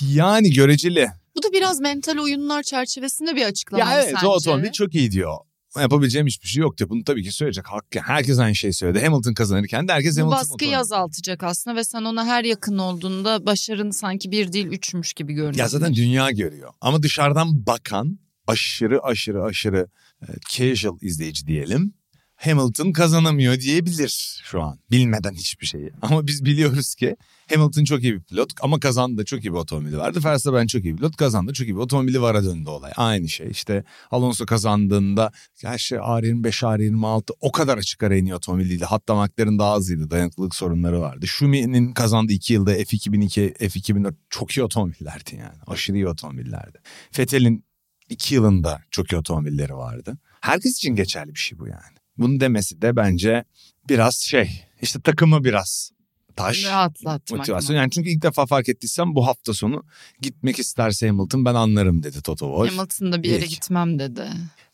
Yani göreceli. Bu da biraz mental oyunlar çerçevesinde bir açıklama Ya evet sence? o otomobil çok iyi diyor. Yapabileceğim hiçbir şey yok diyor. Bunu tabii ki söyleyecek. Hakkı. Herkes aynı şeyi söyledi. Hamilton kazanırken de herkes Hamilton baskıyı otomobili. azaltacak aslında ve sen ona her yakın olduğunda başarın sanki bir değil üçmüş gibi görünüyor. Ya zaten dünya görüyor. Ama dışarıdan bakan aşırı aşırı aşırı e, casual izleyici diyelim Hamilton kazanamıyor diyebilir şu an bilmeden hiçbir şeyi. Ama biz biliyoruz ki Hamilton çok iyi bir pilot ama kazandı çok iyi bir otomobili vardı. Verstappen çok iyi bir pilot kazandı çok iyi bir otomobili vara döndü olay. Aynı şey işte Alonso kazandığında her şey R25, R26 o kadar açık ara iniyor otomobiliyle. Hatta McLaren daha azıydı dayanıklılık sorunları vardı. Schumi'nin kazandığı iki yılda F2002, F2004 çok iyi otomobillerdi yani aşırı iyi otomobillerdi. Fethel'in 2 yılında çok iyi otomobilleri vardı. Herkes için geçerli bir şey bu yani. Bunu demesi de bence biraz şey işte takımı biraz taş. Rahatlatmak. Motivasyon. Mı? Yani çünkü ilk defa fark ettiysem bu hafta sonu gitmek isterse Hamilton ben anlarım dedi Toto Wolff. Hamilton da bir yere Peki. gitmem dedi.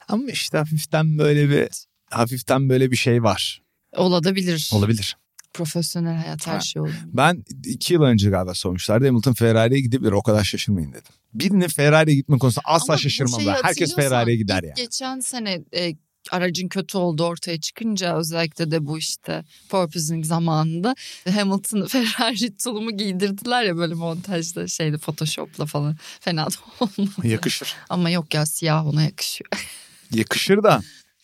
Ama işte hafiften böyle bir hafiften böyle bir şey var. Olabilir. Olabilir. Profesyonel hayat her Ha. şey olur. Ben iki yıl önce galiba sormuşlardı Hamilton Ferrari'ye gidebilir o kadar şaşırmayın dedim. Birinin Ferrari'ye gitme konusunda asla Ama şaşırmam ben. Herkes Ferrari'ye gider yani. Geçen sene e, aracın kötü olduğu ortaya çıkınca özellikle de bu işte porpoising zamanında Hamilton Ferrari tulumu giydirdiler ya böyle montajda şeyde photoshopla falan fena da olmadı. Yakışır. Ama yok ya siyah ona yakışıyor. Yakışır da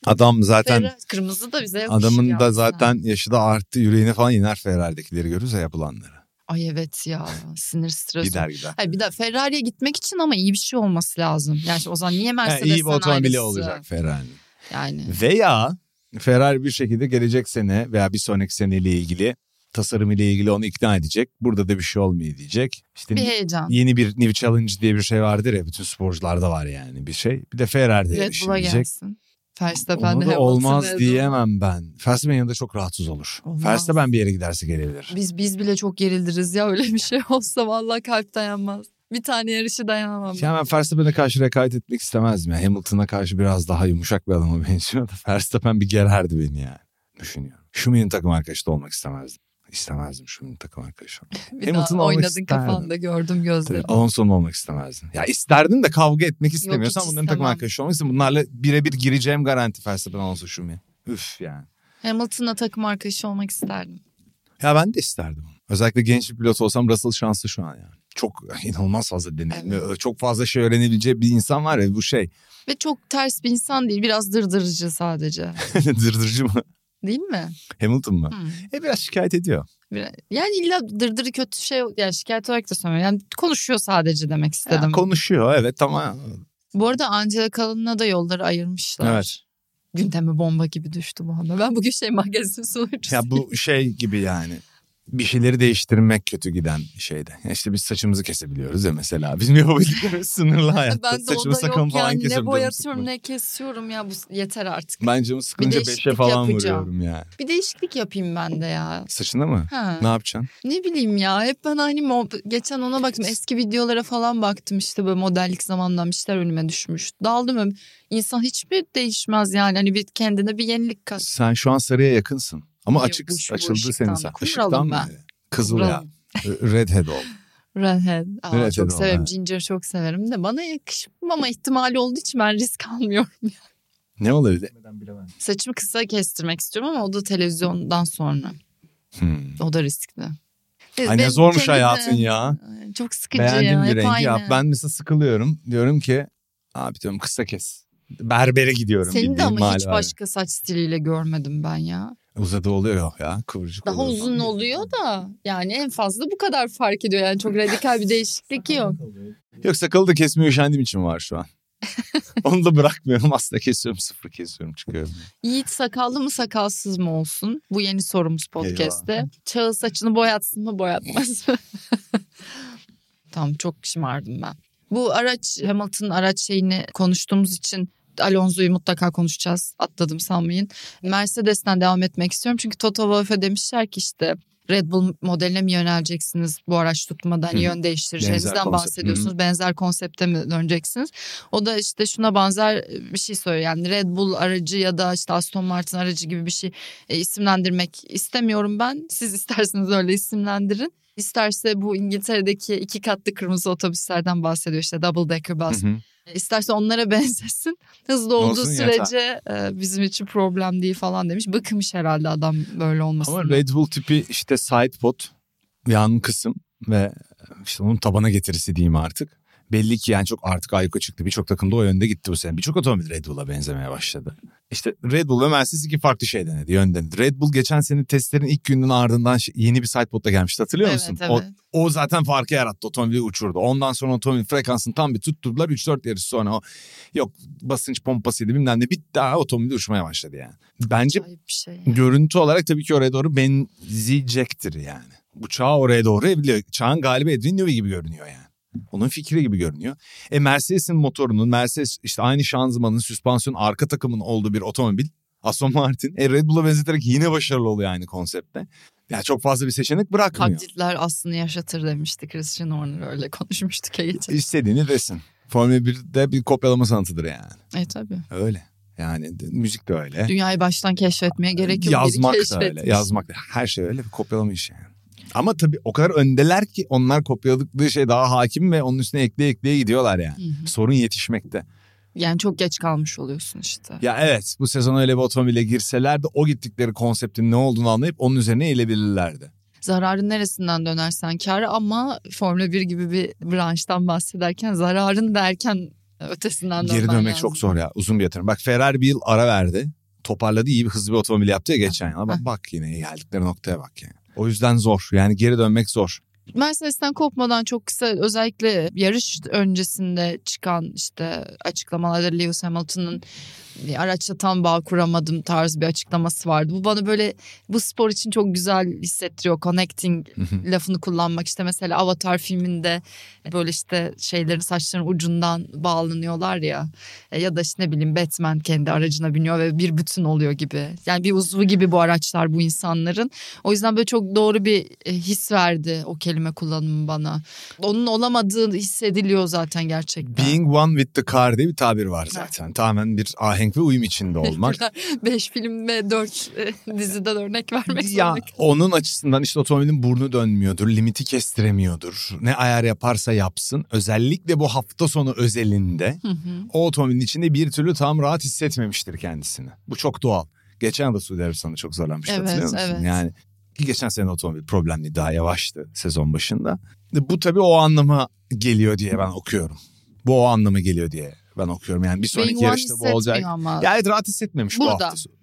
adam zaten Ferrari, kırmızı da bize adamın da aslında. zaten yaşı da arttı yüreğine falan iner Ferrari'dekileri görürüz ya yapılanları. Ay evet ya sinir stres. Gider gider. Hayır bir de Ferrari'ye gitmek için ama iyi bir şey olması lazım. Yani o zaman niye Mercedes'ten iyi bir otomobili olacak Ferrari'nin. Yani Veya Ferrari bir şekilde gelecek sene veya bir sonraki seneyle ilgili tasarım ile ilgili onu ikna edecek. Burada da bir şey olmuyor diyecek. İşte bir heyecan. yeni bir New Challenge diye bir şey vardır ya bütün sporcularda var yani bir şey. Bir de Ferrari'de Red Bull'a şey diyecek. gelsin. Verstappen Onu da Hamilton olmaz Bull. diyemem ben. Verstappen yanında çok rahatsız olur. Verstappen bir yere giderse gelebilir. Biz biz bile çok gerildiriz ya öyle bir şey olsa vallahi kalp dayanmaz. Bir tane yarışı dayanamam. Yani ben Verstappen'e karşı rekabet etmek istemezdim. Yani Hamilton'a karşı biraz daha yumuşak bir adama benziyor da Verstappen bir gererdi beni yani. Düşünüyorum. Schumacher'in takım arkadaşı da olmak istemezdim. İstemezdim Schumacher'in takım arkadaşı. olmak. bir Hamilton daha oynadın isterdim. kafanda gördüm Tabii gözlerini. Alonso'nun olmak istemezdim. Ya isterdim de kavga etmek istemiyorsan hiç bunların takım istemem. arkadaşı olmak istemem. Bunlarla birebir gireceğim garanti Verstappen Alonso Schumacher. Üf yani. Hamilton'la takım arkadaşı olmak isterdim. Ya ben de isterdim. Özellikle genç bir pilot olsam Russell şanslı şu an yani. Çok inanılmaz fazla deneyim. ve Çok fazla şey öğrenebileceği bir insan var ya bu şey. Ve çok ters bir insan değil biraz dırdırıcı sadece. Dırdırıcı mı? Değil mi? Hamilton mı? Hı. E biraz şikayet ediyor. Yani illa dırdırı kötü şey yani şikayet olarak da söylemiyorum. Yani konuşuyor sadece demek istedim. Ya, konuşuyor evet ama Bu arada Angela Kalın'la da yolları ayırmışlar. Evet. Gündeme bomba gibi düştü bu anda. Ben bugün şey magazin sunucusuyum. ya bu şey gibi yani. Bir şeyleri değiştirmek kötü giden şeyde. Ya işte biz saçımızı kesebiliyoruz ya mesela. Bizim yapabildiklerimiz sınırlı hayatta. Ben de Saçımı yok falan yani ne canım boyatıyorum ne kesiyorum ya bu yeter artık. Ben canımı sıkınca beşe falan yapacağım. vuruyorum yani. Bir değişiklik yapayım ben de ya. Saçında mı? Ha. Ne yapacaksın? Ne bileyim ya hep ben hani mo- geçen ona baktım eski videolara falan baktım işte böyle modellik zamandan bir şeyler önüme düşmüş. Daldım öyle. İnsan hiçbir değişmez yani hani bir kendine bir yenilik kat. Sen şu an sarıya yakınsın. Ama Yok, açık bu- bu açıldı senin sen. Işıktan mı? Kızıl ya. Redhead ol. Redhead. Aa, Redhead çok o, severim. evet. Ginger çok severim de bana yakışmama ihtimali olduğu için ben risk almıyorum. Ne olabilir? Saçımı kısa kestirmek istiyorum ama o da televizyondan sonra. Hmm. O da riskli. Ay ne zormuş hayatın ya. Çok sıkıcı Beğendiğim ya. bir rengi aynı. yap. Ben mesela sıkılıyorum. Diyorum ki abi diyorum kısa kes. Berbere gidiyorum. Seni de ama hiç var. başka saç stiliyle görmedim ben ya. Uzadı oluyor ya kıvırcık Daha oluyor. uzun oluyor da yani en fazla bu kadar fark ediyor. Yani çok radikal bir değişiklik yok. Yok sakalı da kesmeye üşendiğim için var şu an. Onu da bırakmıyorum aslında kesiyorum sıfır kesiyorum çıkıyorum. Yiğit sakallı mı sakalsız mı olsun? Bu yeni sorumuz podcast'te. Çağıl saçını boyatsın mı boyatmaz mı? tamam çok şımardım ben. Bu araç Hamilton araç şeyini konuştuğumuz için Alonso'yu mutlaka konuşacağız. Atladım sanmayın. Mercedes'ten devam etmek istiyorum. Çünkü Toto Wolff'e demişler ki işte Red Bull modeline mi yöneleceksiniz bu araç tutmadan Hı. yön değiştireceğinizden Benzer bahsediyorsunuz. Benzer konsepte mi döneceksiniz? O da işte şuna benzer bir şey söylüyor. Yani Red Bull aracı ya da işte Aston Martin aracı gibi bir şey e, isimlendirmek istemiyorum ben. Siz isterseniz öyle isimlendirin. İsterse bu İngiltere'deki iki katlı kırmızı otobüslerden bahsediyor işte double decker bus. Hı hı. İsterse onlara benzesin. Hızlı olduğu Olsun sürece e, bizim için problem değil falan demiş. Bıkmış herhalde adam böyle olmasından. Ama Red Bull tipi işte side pod yan kısım ve işte onun tabana getirisi diyeyim artık. Belli ki yani çok artık ayyuka çıktı. Birçok takımda o yönde gitti bu sene. Birçok otomobil Red Bull'a benzemeye başladı. İşte Red Bull ve Mercedes iki farklı şey denedi, yön denedi. Red Bull geçen sene testlerin ilk gününün ardından yeni bir sidepod'la gelmişti hatırlıyor Evet, musun? evet. O, o zaten farkı yarattı. Otomobili uçurdu. Ondan sonra otomobil frekansını tam bir tutturdular. 3-4 yarış sonra o yok basınç pompasıydı bilmem ne bitti. Daha otomobil uçmaya başladı yani. Bence bir şey. görüntü olarak tabii ki oraya doğru benzeyecektir yani. Bu çağ oraya doğru evriliyor. Çağın galibi Edwin Newey gibi görünüyor yani. Onun fikri gibi görünüyor. E Mercedes'in motorunun, Mercedes işte aynı şanzımanın, süspansiyon arka takımın olduğu bir otomobil Aston Martin. E Red Bull'a benzeterek yine başarılı oluyor aynı konsepte. Yani çok fazla bir seçenek bırakmıyor. Taklitler aslını yaşatır demişti Christian Horner öyle konuşmuştuk ya geçen. İstediğini desin. Formula 1'de bir kopyalama sanatıdır yani. E tabii. Öyle. Yani müzik de öyle. Dünyayı baştan keşfetmeye gerek yok. Yazmak da öyle. Yazmak da. Her şey öyle bir kopyalama işi yani. Ama tabii o kadar öndeler ki onlar kopyaladıkları şey daha hakim ve onun üstüne ekleye ekleye gidiyorlar yani. Hı hı. Sorun yetişmekte. Yani çok geç kalmış oluyorsun işte. Ya evet bu sezon öyle bir otomobile girseler de o gittikleri konseptin ne olduğunu anlayıp onun üzerine eğilebilirlerdi. Zararın neresinden dönersen kar ama Formula 1 gibi bir branştan bahsederken zararın derken ötesinden Geri dönmen dönmek lazım. çok zor ya uzun bir yatırım. Bak Ferrari bir yıl ara verdi. Toparladı iyi bir hızlı bir otomobil yaptı ya geçen yıl. Bak, bak yine geldikleri noktaya bak yani. O yüzden zor yani geri dönmek zor. Mercedes'ten kopmadan çok kısa özellikle yarış öncesinde çıkan işte açıklamalarda Lewis Hamilton'ın araçla tam bağ kuramadım tarz bir açıklaması vardı. Bu bana böyle bu spor için çok güzel hissettiriyor. Connecting lafını kullanmak işte mesela Avatar filminde böyle işte şeylerin saçların ucundan bağlanıyorlar ya. E, Ya da işte ne bileyim Batman kendi aracına biniyor ve bir bütün oluyor gibi. Yani bir uzvu gibi bu araçlar bu insanların. O yüzden böyle çok doğru bir e, his verdi o kelime kullanımı bana. Onun olamadığı hissediliyor zaten gerçekten. Being one with the car diye bir tabir var zaten. Tamamen bir ahenk ve uyum içinde olmak. Beş film ve dört e, diziden örnek vermek ya zorunda onun açısından işte otomobilin burnu dönmüyordur, limiti kestiremiyordur. Ne ayar yaparsa yapsın. Özellikle bu hafta sonu özelinde Hı hı. o otomobilin içinde bir türlü tam rahat hissetmemiştir kendisini. Bu çok doğal. Geçen de Suudi Arabistan'da çok zorlanmıştı Evet, hatırlıyor musun? evet. Yani ki geçen sene otomobil problemli daha yavaştı sezon başında. Bu tabii o anlama geliyor diye ben okuyorum. Bu o anlama geliyor diye ben okuyorum. Yani bir sonraki yarışta bu olacak. ama. Ya evet rahat hissetmemiş bu Burada. hafta sonu.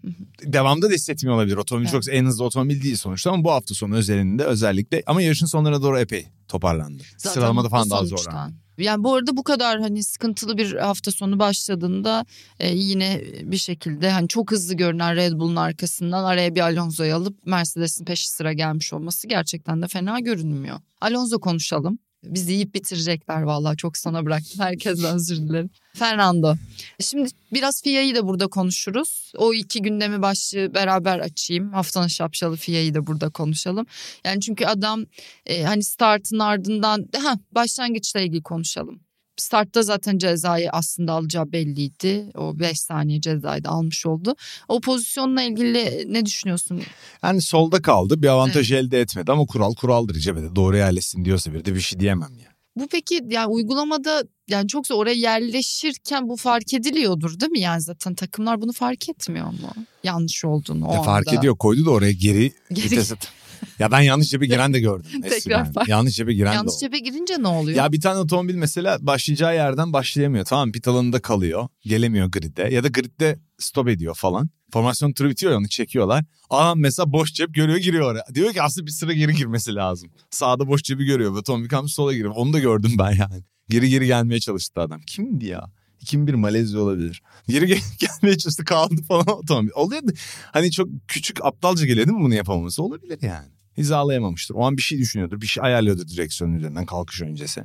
Devamda da hissetmiyor olabilir. Otomobil Evet. çok en hızlı otomobil değil sonuçta ama bu hafta sonu özelinde özellikle ama yarışın sonlarına doğru epey toparlandı. Zaten Sıralamada falan daha zorlandı. Yani bu arada bu kadar hani sıkıntılı bir hafta sonu başladığında e, yine bir şekilde hani çok hızlı görünen Red Bull'un arkasından araya bir Alonso'yu alıp Mercedes'in peşi sıra gelmiş olması gerçekten de fena görünmüyor. Alonso konuşalım. Bizi yiyip bitirecekler vallahi çok sana bıraktım. Herkesten özür dilerim. Fernando. Şimdi biraz FIA'yı da burada konuşuruz. O iki gündemi başlığı beraber açayım. Haftanın şapşalı FIA'yı da burada konuşalım. Yani çünkü adam e, hani startın ardından ha, başlangıçla ilgili konuşalım. Startta zaten cezayı aslında alacağı belliydi. O 5 saniye cezayı da almış oldu. O pozisyonla ilgili ne düşünüyorsun? Yani solda kaldı bir avantaj elde etmedi ama kural kuraldır cebede doğru yerleşsin diyorsa bir de bir şey diyemem ya. Bu peki yani uygulamada yani çok zor oraya yerleşirken bu fark ediliyordur değil mi? Yani zaten takımlar bunu fark etmiyor mu? Yanlış olduğunu o E, fark anda. ediyor koydu da oraya geri, Geri-. ya ben yanlış cebe giren de gördüm. Tekrar fark- Yanlış cebe giren de Yanlış cephe girince ne oluyor? Ya bir tane otomobil mesela başlayacağı yerden başlayamıyor. Tamam pit alanında kalıyor. Gelemiyor gridde. Ya da gridde stop ediyor falan. Formasyon turu bitiyor onu çekiyorlar. Adam mesela boş cep görüyor giriyor oraya. Diyor ki aslında bir sıra geri girmesi lazım. Sağda boş cebi görüyor. Otomobil kalmış sola giriyor. Onu da gördüm ben yani. Geri geri gelmeye çalıştı adam. Kimdi ya? 2001 Malezya olabilir. Geri gel- gelmeye çalıştı kaldı falan otomobil. Oluyor da hani çok küçük aptalca geliyor değil mi bunu yapamaması? Olabilir yani. Hizalayamamıştır. O an bir şey düşünüyordur. Bir şey ayarlıyordur direksiyonun üzerinden kalkış öncesi.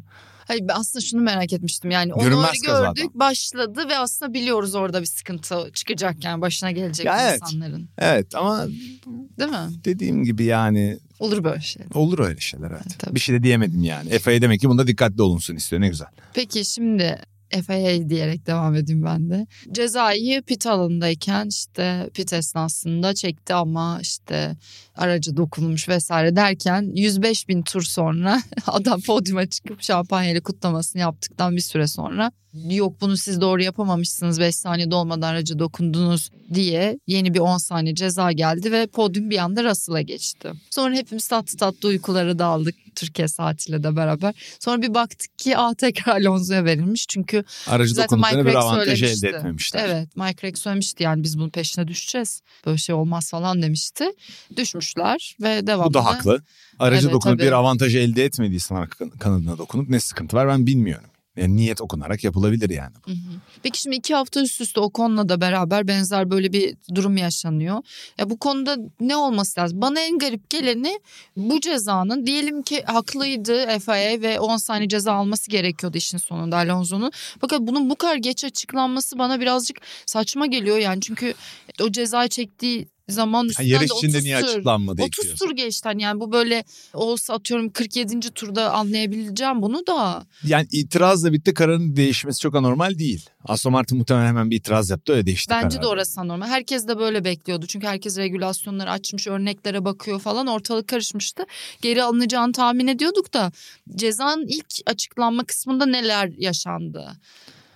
Hayır ben aslında şunu merak etmiştim yani onu Görünmez öyle kazadan. gördük başladı ve aslında biliyoruz orada bir sıkıntı çıkacak yani başına gelecek Ya evet. insanların. Evet ama Değil mi? dediğim gibi yani Olur böyle şey. olur öyle şeyler evet. Tabii. Bir şey de diyemedim yani. FA'ya demek ki bunda dikkatli olunsun istiyor ne güzel. Peki şimdi FAA diyerek devam edeyim ben de. Cezayı pit alanındayken işte pit esnasında çekti ama işte araca dokunmuş vesaire derken 105 bin tur sonra adam podyuma çıkıp şampanyayla kutlamasını yaptıktan bir süre sonra yok bunu siz doğru yapamamışsınız 5 saniye dolmadan araca dokundunuz diye yeni bir 10 saniye ceza geldi ve podyum bir anda Russell'a geçti. Sonra hepimiz tatlı tatlı uykulara daldık Türkiye saatiyle de beraber. Sonra bir baktık ki a tekrar Alonso'ya verilmiş çünkü Aracı zaten Mike bir Rex avantaj söylemişti. elde etmemişler. Evet Mike Rex söylemişti yani biz bunun peşine düşeceğiz. Böyle şey olmaz falan demişti. Düşmüşler ve devamlı. Bu da haklı. Aracı Evet, dokunup tabii. bir avantaj elde etmediysen arka kan- kanadına dokunup ne sıkıntı var ben bilmiyorum. Yani niyet okunarak yapılabilir yani. Hı. Peki şimdi iki hafta üst üste Ocon'la da beraber benzer böyle bir durum yaşanıyor. Ya bu konuda ne olması lazım? Bana en garip geleni bu cezanın diyelim ki haklıydı FIA ve 10 saniye ceza alması gerekiyordu işin sonunda Alonso'nun. Fakat bunun bu kadar geç açıklanması bana birazcık saçma geliyor yani çünkü o cezayı çektiği zaman üstünden yarış de içinde 30 niye tur- açıklanmadı 30 diyorsun. tur geçti hani yani bu böyle olsa atıyorum 47. turda anlayabileceğim bunu da. Yani itirazla bitti kararın değişmesi çok anormal değil. Aston Martin muhtemelen hemen bir itiraz yaptı öyle değişti Bence karar. de orası normal. Herkes de böyle bekliyordu. Çünkü herkes regülasyonları açmış, örneklere bakıyor falan. Ortalık karışmıştı. Geri alınacağını tahmin ediyorduk da cezanın ilk açıklanma kısmında neler yaşandı?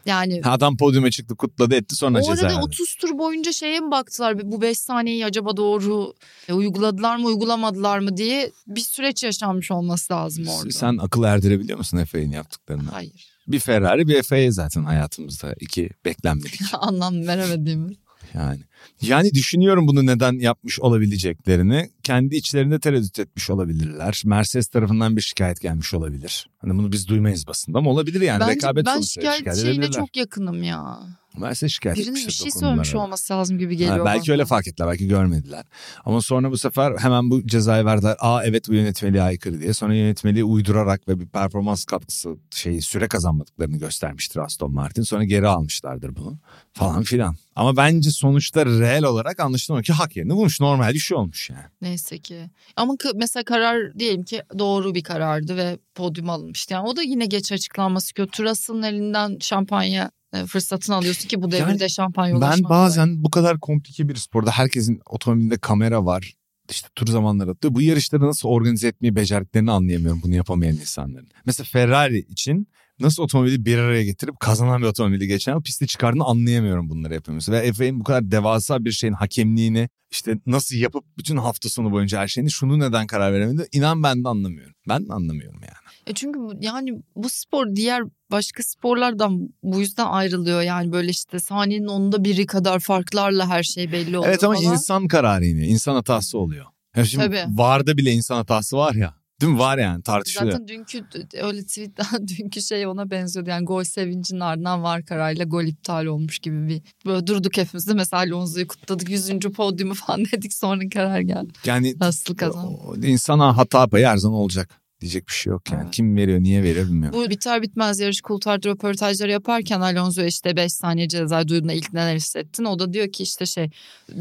Yani Adam podyuma çıktı kutladı etti sonra o ceza verdi. 30 tur boyunca şeye mi baktılar? Bu 5 saniyeyi acaba doğru e, uyguladılar mı uygulamadılar mı diye bir süreç yaşanmış olması lazım orada. Sen akıl erdirebiliyor musun FA'nin yaptıklarını? Hayır. Bir Ferrari bir FA zaten hayatımızda iki beklenmedik Anlam veremediğimiz. yani. Yani düşünüyorum bunu neden yapmış olabileceklerini. Kendi içlerinde tereddüt etmiş olabilirler. Mercedes tarafından bir şikayet gelmiş olabilir. Hani bunu biz duymayız basında ama olabilir yani. Bence Rekabet ben sonuçta şikayet şeyine çok yakınım ya. Mercedes şikayet Birinin bir şey söylemiş olması lazım gibi Ha, geliyor belki bana. öyle fark ettiler belki görmediler. Ama sonra bu sefer hemen bu cezayı verdiler. Aa evet bu yönetmeliğe aykırı diye. Sonra yönetmeliği uydurarak ve bir performans katkısı şeyi süre kazanmadıklarını göstermiştir Aston Martin. Sonra geri almışlardır bunu falan filan. Ama bence sonuçta reel olarak anlaşılan o ki hak yerini bulmuş. Normal bir şey olmuş yani. Neyse ki. Ama mesela karar diyelim ki doğru bir karardı ve podyum alınmıştı. Yani o da yine geç açıklanması kötü. Russell'ın elinden şampanya e, fırsatını alıyorsun ki bu devirde Yani şampanya Ben bazen bu kadar komplike bir sporda herkesin otomobilinde kamera var. İşte tur zamanları atıyor. Bu yarışları nasıl organize etmeyi becerdiklerini anlayamıyorum bunu yapamayan insanların. Mesela Ferrari için nasıl otomobili bir araya getirip kazanan bir otomobili geçen yıl pisti çıkardığını anlayamıyorum bunları yapıyoruz. Ve FA'nin bu kadar devasa bir şeyin hakemliğini işte nasıl yapıp bütün hafta sonu boyunca her şeyini şunu neden karar veremedi inan ben de anlamıyorum. Ben de anlamıyorum yani. E çünkü yani bu spor diğer başka sporlardan bu yüzden ayrılıyor. Yani böyle işte saniyenin onda biri kadar farklarla her şey belli oluyor Evet ama falan. insan kararı yine. insan hatası oluyor. Ya şimdi Tabii. VAR'da bile insan hatası var ya. Değil mi? Var yani tartışılıyor. Zaten dünkü öyle tweetten dünkü şey ona benziyordu. Yani gol sevincinin ardından var kararıyla gol iptal olmuş gibi bir. Böyle durduk hepimiz de mesela Alonso'yu kutladık. Yüzüncü podyumu falan dedik sonra karar geldi. Yani Nasıl kazandı? o- insana hata payı her zaman olacak. Diyecek bir şey yok yani. Evet. Kim veriyor, niye veriyor bilmiyorum. Bu biter bitmez yarış kultardı röportajları yaparken Alonso işte 5 saniye ceza duyduğunda ilk neler hissettin? O da diyor ki işte şey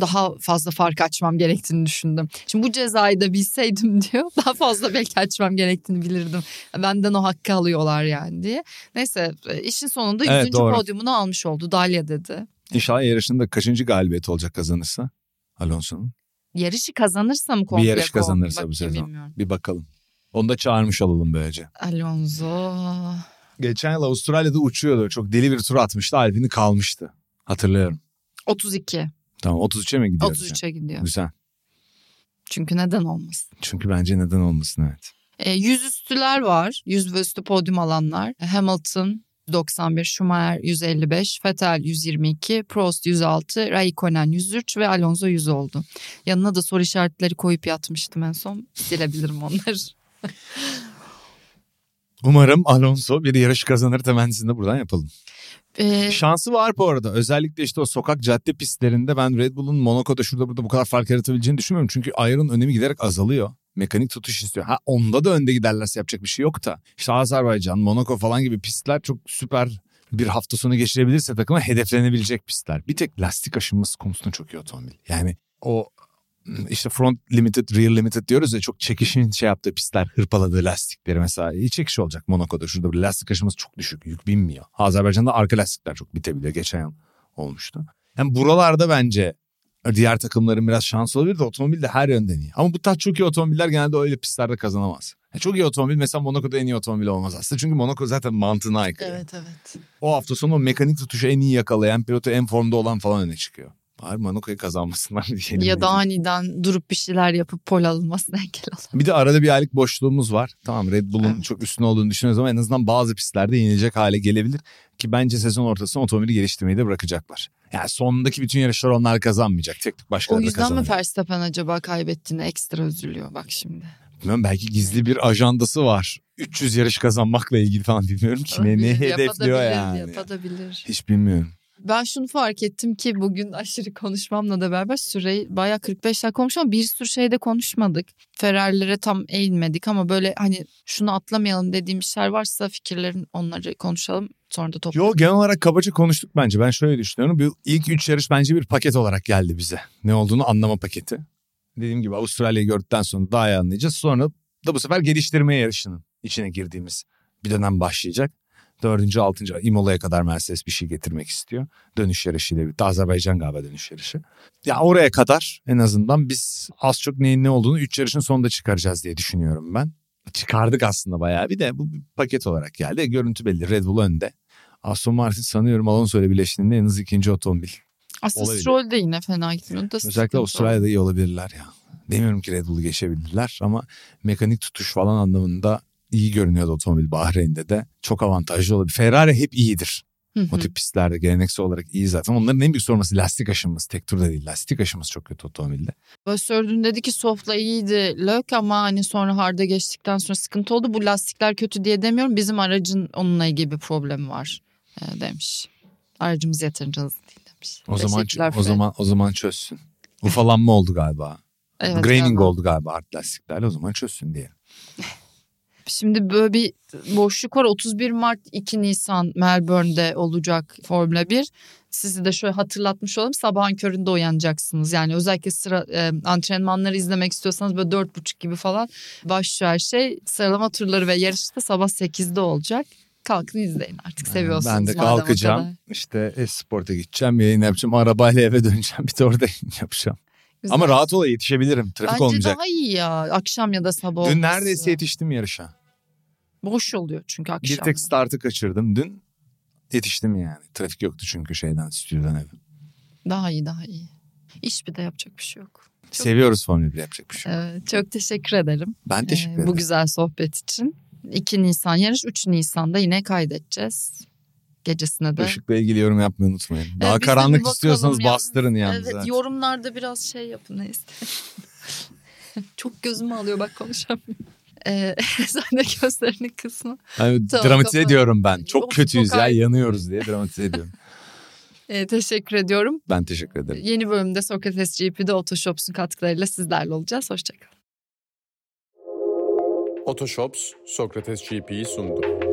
daha fazla fark açmam gerektiğini düşündüm. Şimdi bu cezayı da bilseydim diyor daha fazla belki açmam gerektiğini bilirdim. Benden o hakkı alıyorlar yani diye. Neyse işin sonunda Evet, 100. doğru. podyumunu almış oldu Dalya dedi. İnşallah yarışında kaçıncı galibiyet olacak kazanırsa Alonso'nun. Yarışı kazanırsa mı Bir komple? yarış kom- kazanırsa bu sezon. bilmiyorum. Bir bakalım. Onu da çağırmış olalım böylece. Alonso Geçen yıl Avustralya'da uçuyordu. Çok deli bir tur atmıştı. Alpini kalmıştı. Hatırlıyorum. 32. Tamam 33'e mi gidiyoruz? 33'e gidiyor. Güzel. Çünkü neden olmasın? Çünkü bence neden olmasın evet. E, yüzüstüler var. Yüz ve üstü podyum alanlar. Hamilton 91, Schumacher 155, Vettel 122, Prost 106, Raikkonen 103 ve Alonso 100 oldu. Yanına da soru işaretleri koyup yatmıştım en son. Silebilirim onları. Umarım Alonso bir yarış kazanır temennisini de buradan yapalım. E, Şansı var bu arada. Özellikle işte o sokak cadde pistlerinde ben Red Bull'un Monaco'da şurada burada bu kadar fark yaratabileceğini düşünmüyorum. Çünkü ayarın önemi giderek azalıyor. Mekanik tutuş istiyor. Ha onda da önde giderlerse yapacak bir şey yok da. İşte Azerbaycan, Monaco falan gibi pistler çok süper bir hafta sonu geçirebilirse takıma hedeflenebilecek pistler. Bir tek lastik aşınması konusunda çok iyi otomobil. Yani o işte front limited, rear limited diyoruz ya çok çekişin şey yaptığı pistler, hırpaladığı lastikleri mesela. iyi çekiş olacak Monaco'da. Şurada bir lastik aşıması çok düşük, yük binmiyor. Azerbaycan'da arka lastikler çok bitebiliyor. Geçen yıl olmuştu. Yani buralarda bence diğer takımların biraz şansı olabilir de otomobil de her yönden iyi. Ama bu tarz çok iyi otomobiller genelde öyle pistlerde kazanamaz. Yani çok iyi otomobil mesela Monaco'da en iyi otomobil olmaz aslında. Çünkü Monaco zaten mantığına aykırı. evet evet. O hafta sonu o mekanik tutuşu en iyi yakalayan, pilotu en formda olan falan öne çıkıyor. Bari Monaco'yu kazanmasınlar diyelim. Ya da aniden durup bir şeyler yapıp pol alınmasına engel olan. Bir de arada bir aylık boşluğumuz var. Tamam Red Bull'un Evet. çok üstüne olduğunu düşünüyoruz ama en azından bazı pistlerde yenilecek hale gelebilir. Ki bence sezon ortasında otomobili geliştirmeyi de bırakacaklar. Yani sondaki bütün yarışlar onlar kazanmayacak. Tek tek O başkaları da yüzden mi. Verstappen acaba kaybettiğine ekstra üzülüyor bak şimdi. Bilmiyorum belki gizli bir ajandası var. 300 yarış kazanmakla ilgili falan bilmiyorum ki ne, ne hedefliyor yani. Yapabilir. Hiç bilmiyorum. Ben şunu fark ettim ki bugün aşırı konuşmamla da beraber süreyi bayağı 45 dakika konuştuk ama bir sürü şeyde konuşmadık. Ferrari'lere tam eğilmedik ama böyle hani şunu atlamayalım dediğim işler varsa fikirlerin onları konuşalım. Sonra da toplayalım. Yo genel olarak kabaca konuştuk bence. Ben şöyle düşünüyorum. Bu ilk üç yarış bence bir paket olarak geldi bize. Ne olduğunu anlama paketi. Dediğim gibi Avustralya'yı gördükten sonra daha iyi anlayacağız. Sonra da bu sefer geliştirme yarışının içine girdiğimiz bir dönem başlayacak. Dördüncü, altıncı Imola'ya kadar Mercedes bir şey getirmek istiyor. Dönüş yarışıyla birlikte. Azerbaycan galiba dönüş yarışı. Ya oraya kadar en azından biz az çok neyin ne olduğunu üç yarışın sonunda çıkaracağız diye düşünüyorum ben. Çıkardık aslında bayağı bir de bu bir paket olarak geldi. Görüntü belli Red Bull önde. Aston Martin sanıyorum Alonso ile birleştiğinde en hızlı ikinci otomobil. Aslında. Stroll de yine fena gitmiyor. Da Özellikle Avustralya'da iyi olabilirler ya. Demiyorum ki Red Bull'u geçebilirler ama mekanik tutuş falan anlamında iyi görünüyordu otomobil Bahreyn'de de. Çok avantajlı olabilir. Ferrari hep iyidir. Hı hı. O tip pistlerde geleneksel olarak iyi zaten. Onların en büyük sorması lastik aşınması. Tek turda değil. Lastik aşınması çok kötü otomobilde. Sördün dedi ki softla iyiydi Lök ama hani sonra hard'a geçtikten sonra sıkıntı oldu. Bu lastikler kötü diye demiyorum. Bizim aracın onunla ilgili bir problemi var e, demiş. Aracımız yeterince hızlı değil demiş. O zaman o zaman o zaman çözsün. Ufalanma oldu galiba. Evet, Graining galiba. oldu galiba hard lastiklerle. O zaman çözsün diye. Şimdi böyle bir boşluk var. 31 Mart 2 Nisan Melbourne'de olacak Formula 1. Sizi de şöyle hatırlatmış olalım. Sabahın köründe uyanacaksınız. Yani özellikle sıra e, antrenmanları izlemek istiyorsanız böyle 4.30 gibi falan başlıyor her şey. Sıralama turları ve yarış da sabah 8'de olacak. Kalkın izleyin artık seviyorsunuz. Ben de kalkacağım. İşte Esport'a gideceğim. Yayın yapacağım. Arabayla eve döneceğim. Bir de orada yapacağım. Güzel. Ama rahat ol yetişebilirim. Trafik Bence olmayacak. daha iyi ya akşam ya da sabah Dün olması. neredeyse yetiştim yarışa. Boş oluyor çünkü akşam. Bir tek startı kaçırdım. Dün yetiştim yani. Trafik yoktu çünkü şeyden stüdyodan eve. Daha iyi daha iyi. İş bir de yapacak bir şey yok. Çok- Seviyoruz Formula 1 yapacak bir şey. yok. Evet, çok teşekkür ederim. Ben teşekkür Ee, ederim. Bu güzel sohbet için. 2 Nisan yarış 3 Nisan'da yine kaydedeceğiz. Gecesine de. Işıkla ilgili yorum yapmayı unutmayın. Daha biz de bir karanlık istiyorsanız yalnız. bastırın yalnız. Evet ha. yorumlarda biraz şey yapın neyse. Çok gözümü alıyor bak konuşamıyorum. Ee, sen de gözlerini kısma. Hani Tamam, dramatize kapat. ediyorum ben. Çok Of, kötüyüz çok ya ayrı. yanıyoruz diye dramatize ediyorum. Ee, teşekkür ediyorum. Ben teşekkür ederim. Yeni bölümde Sokrates GP'de Otoshops'un katkılarıyla sizlerle olacağız. Hoşçakalın. Otoshops Sokrates GP'yi sundu.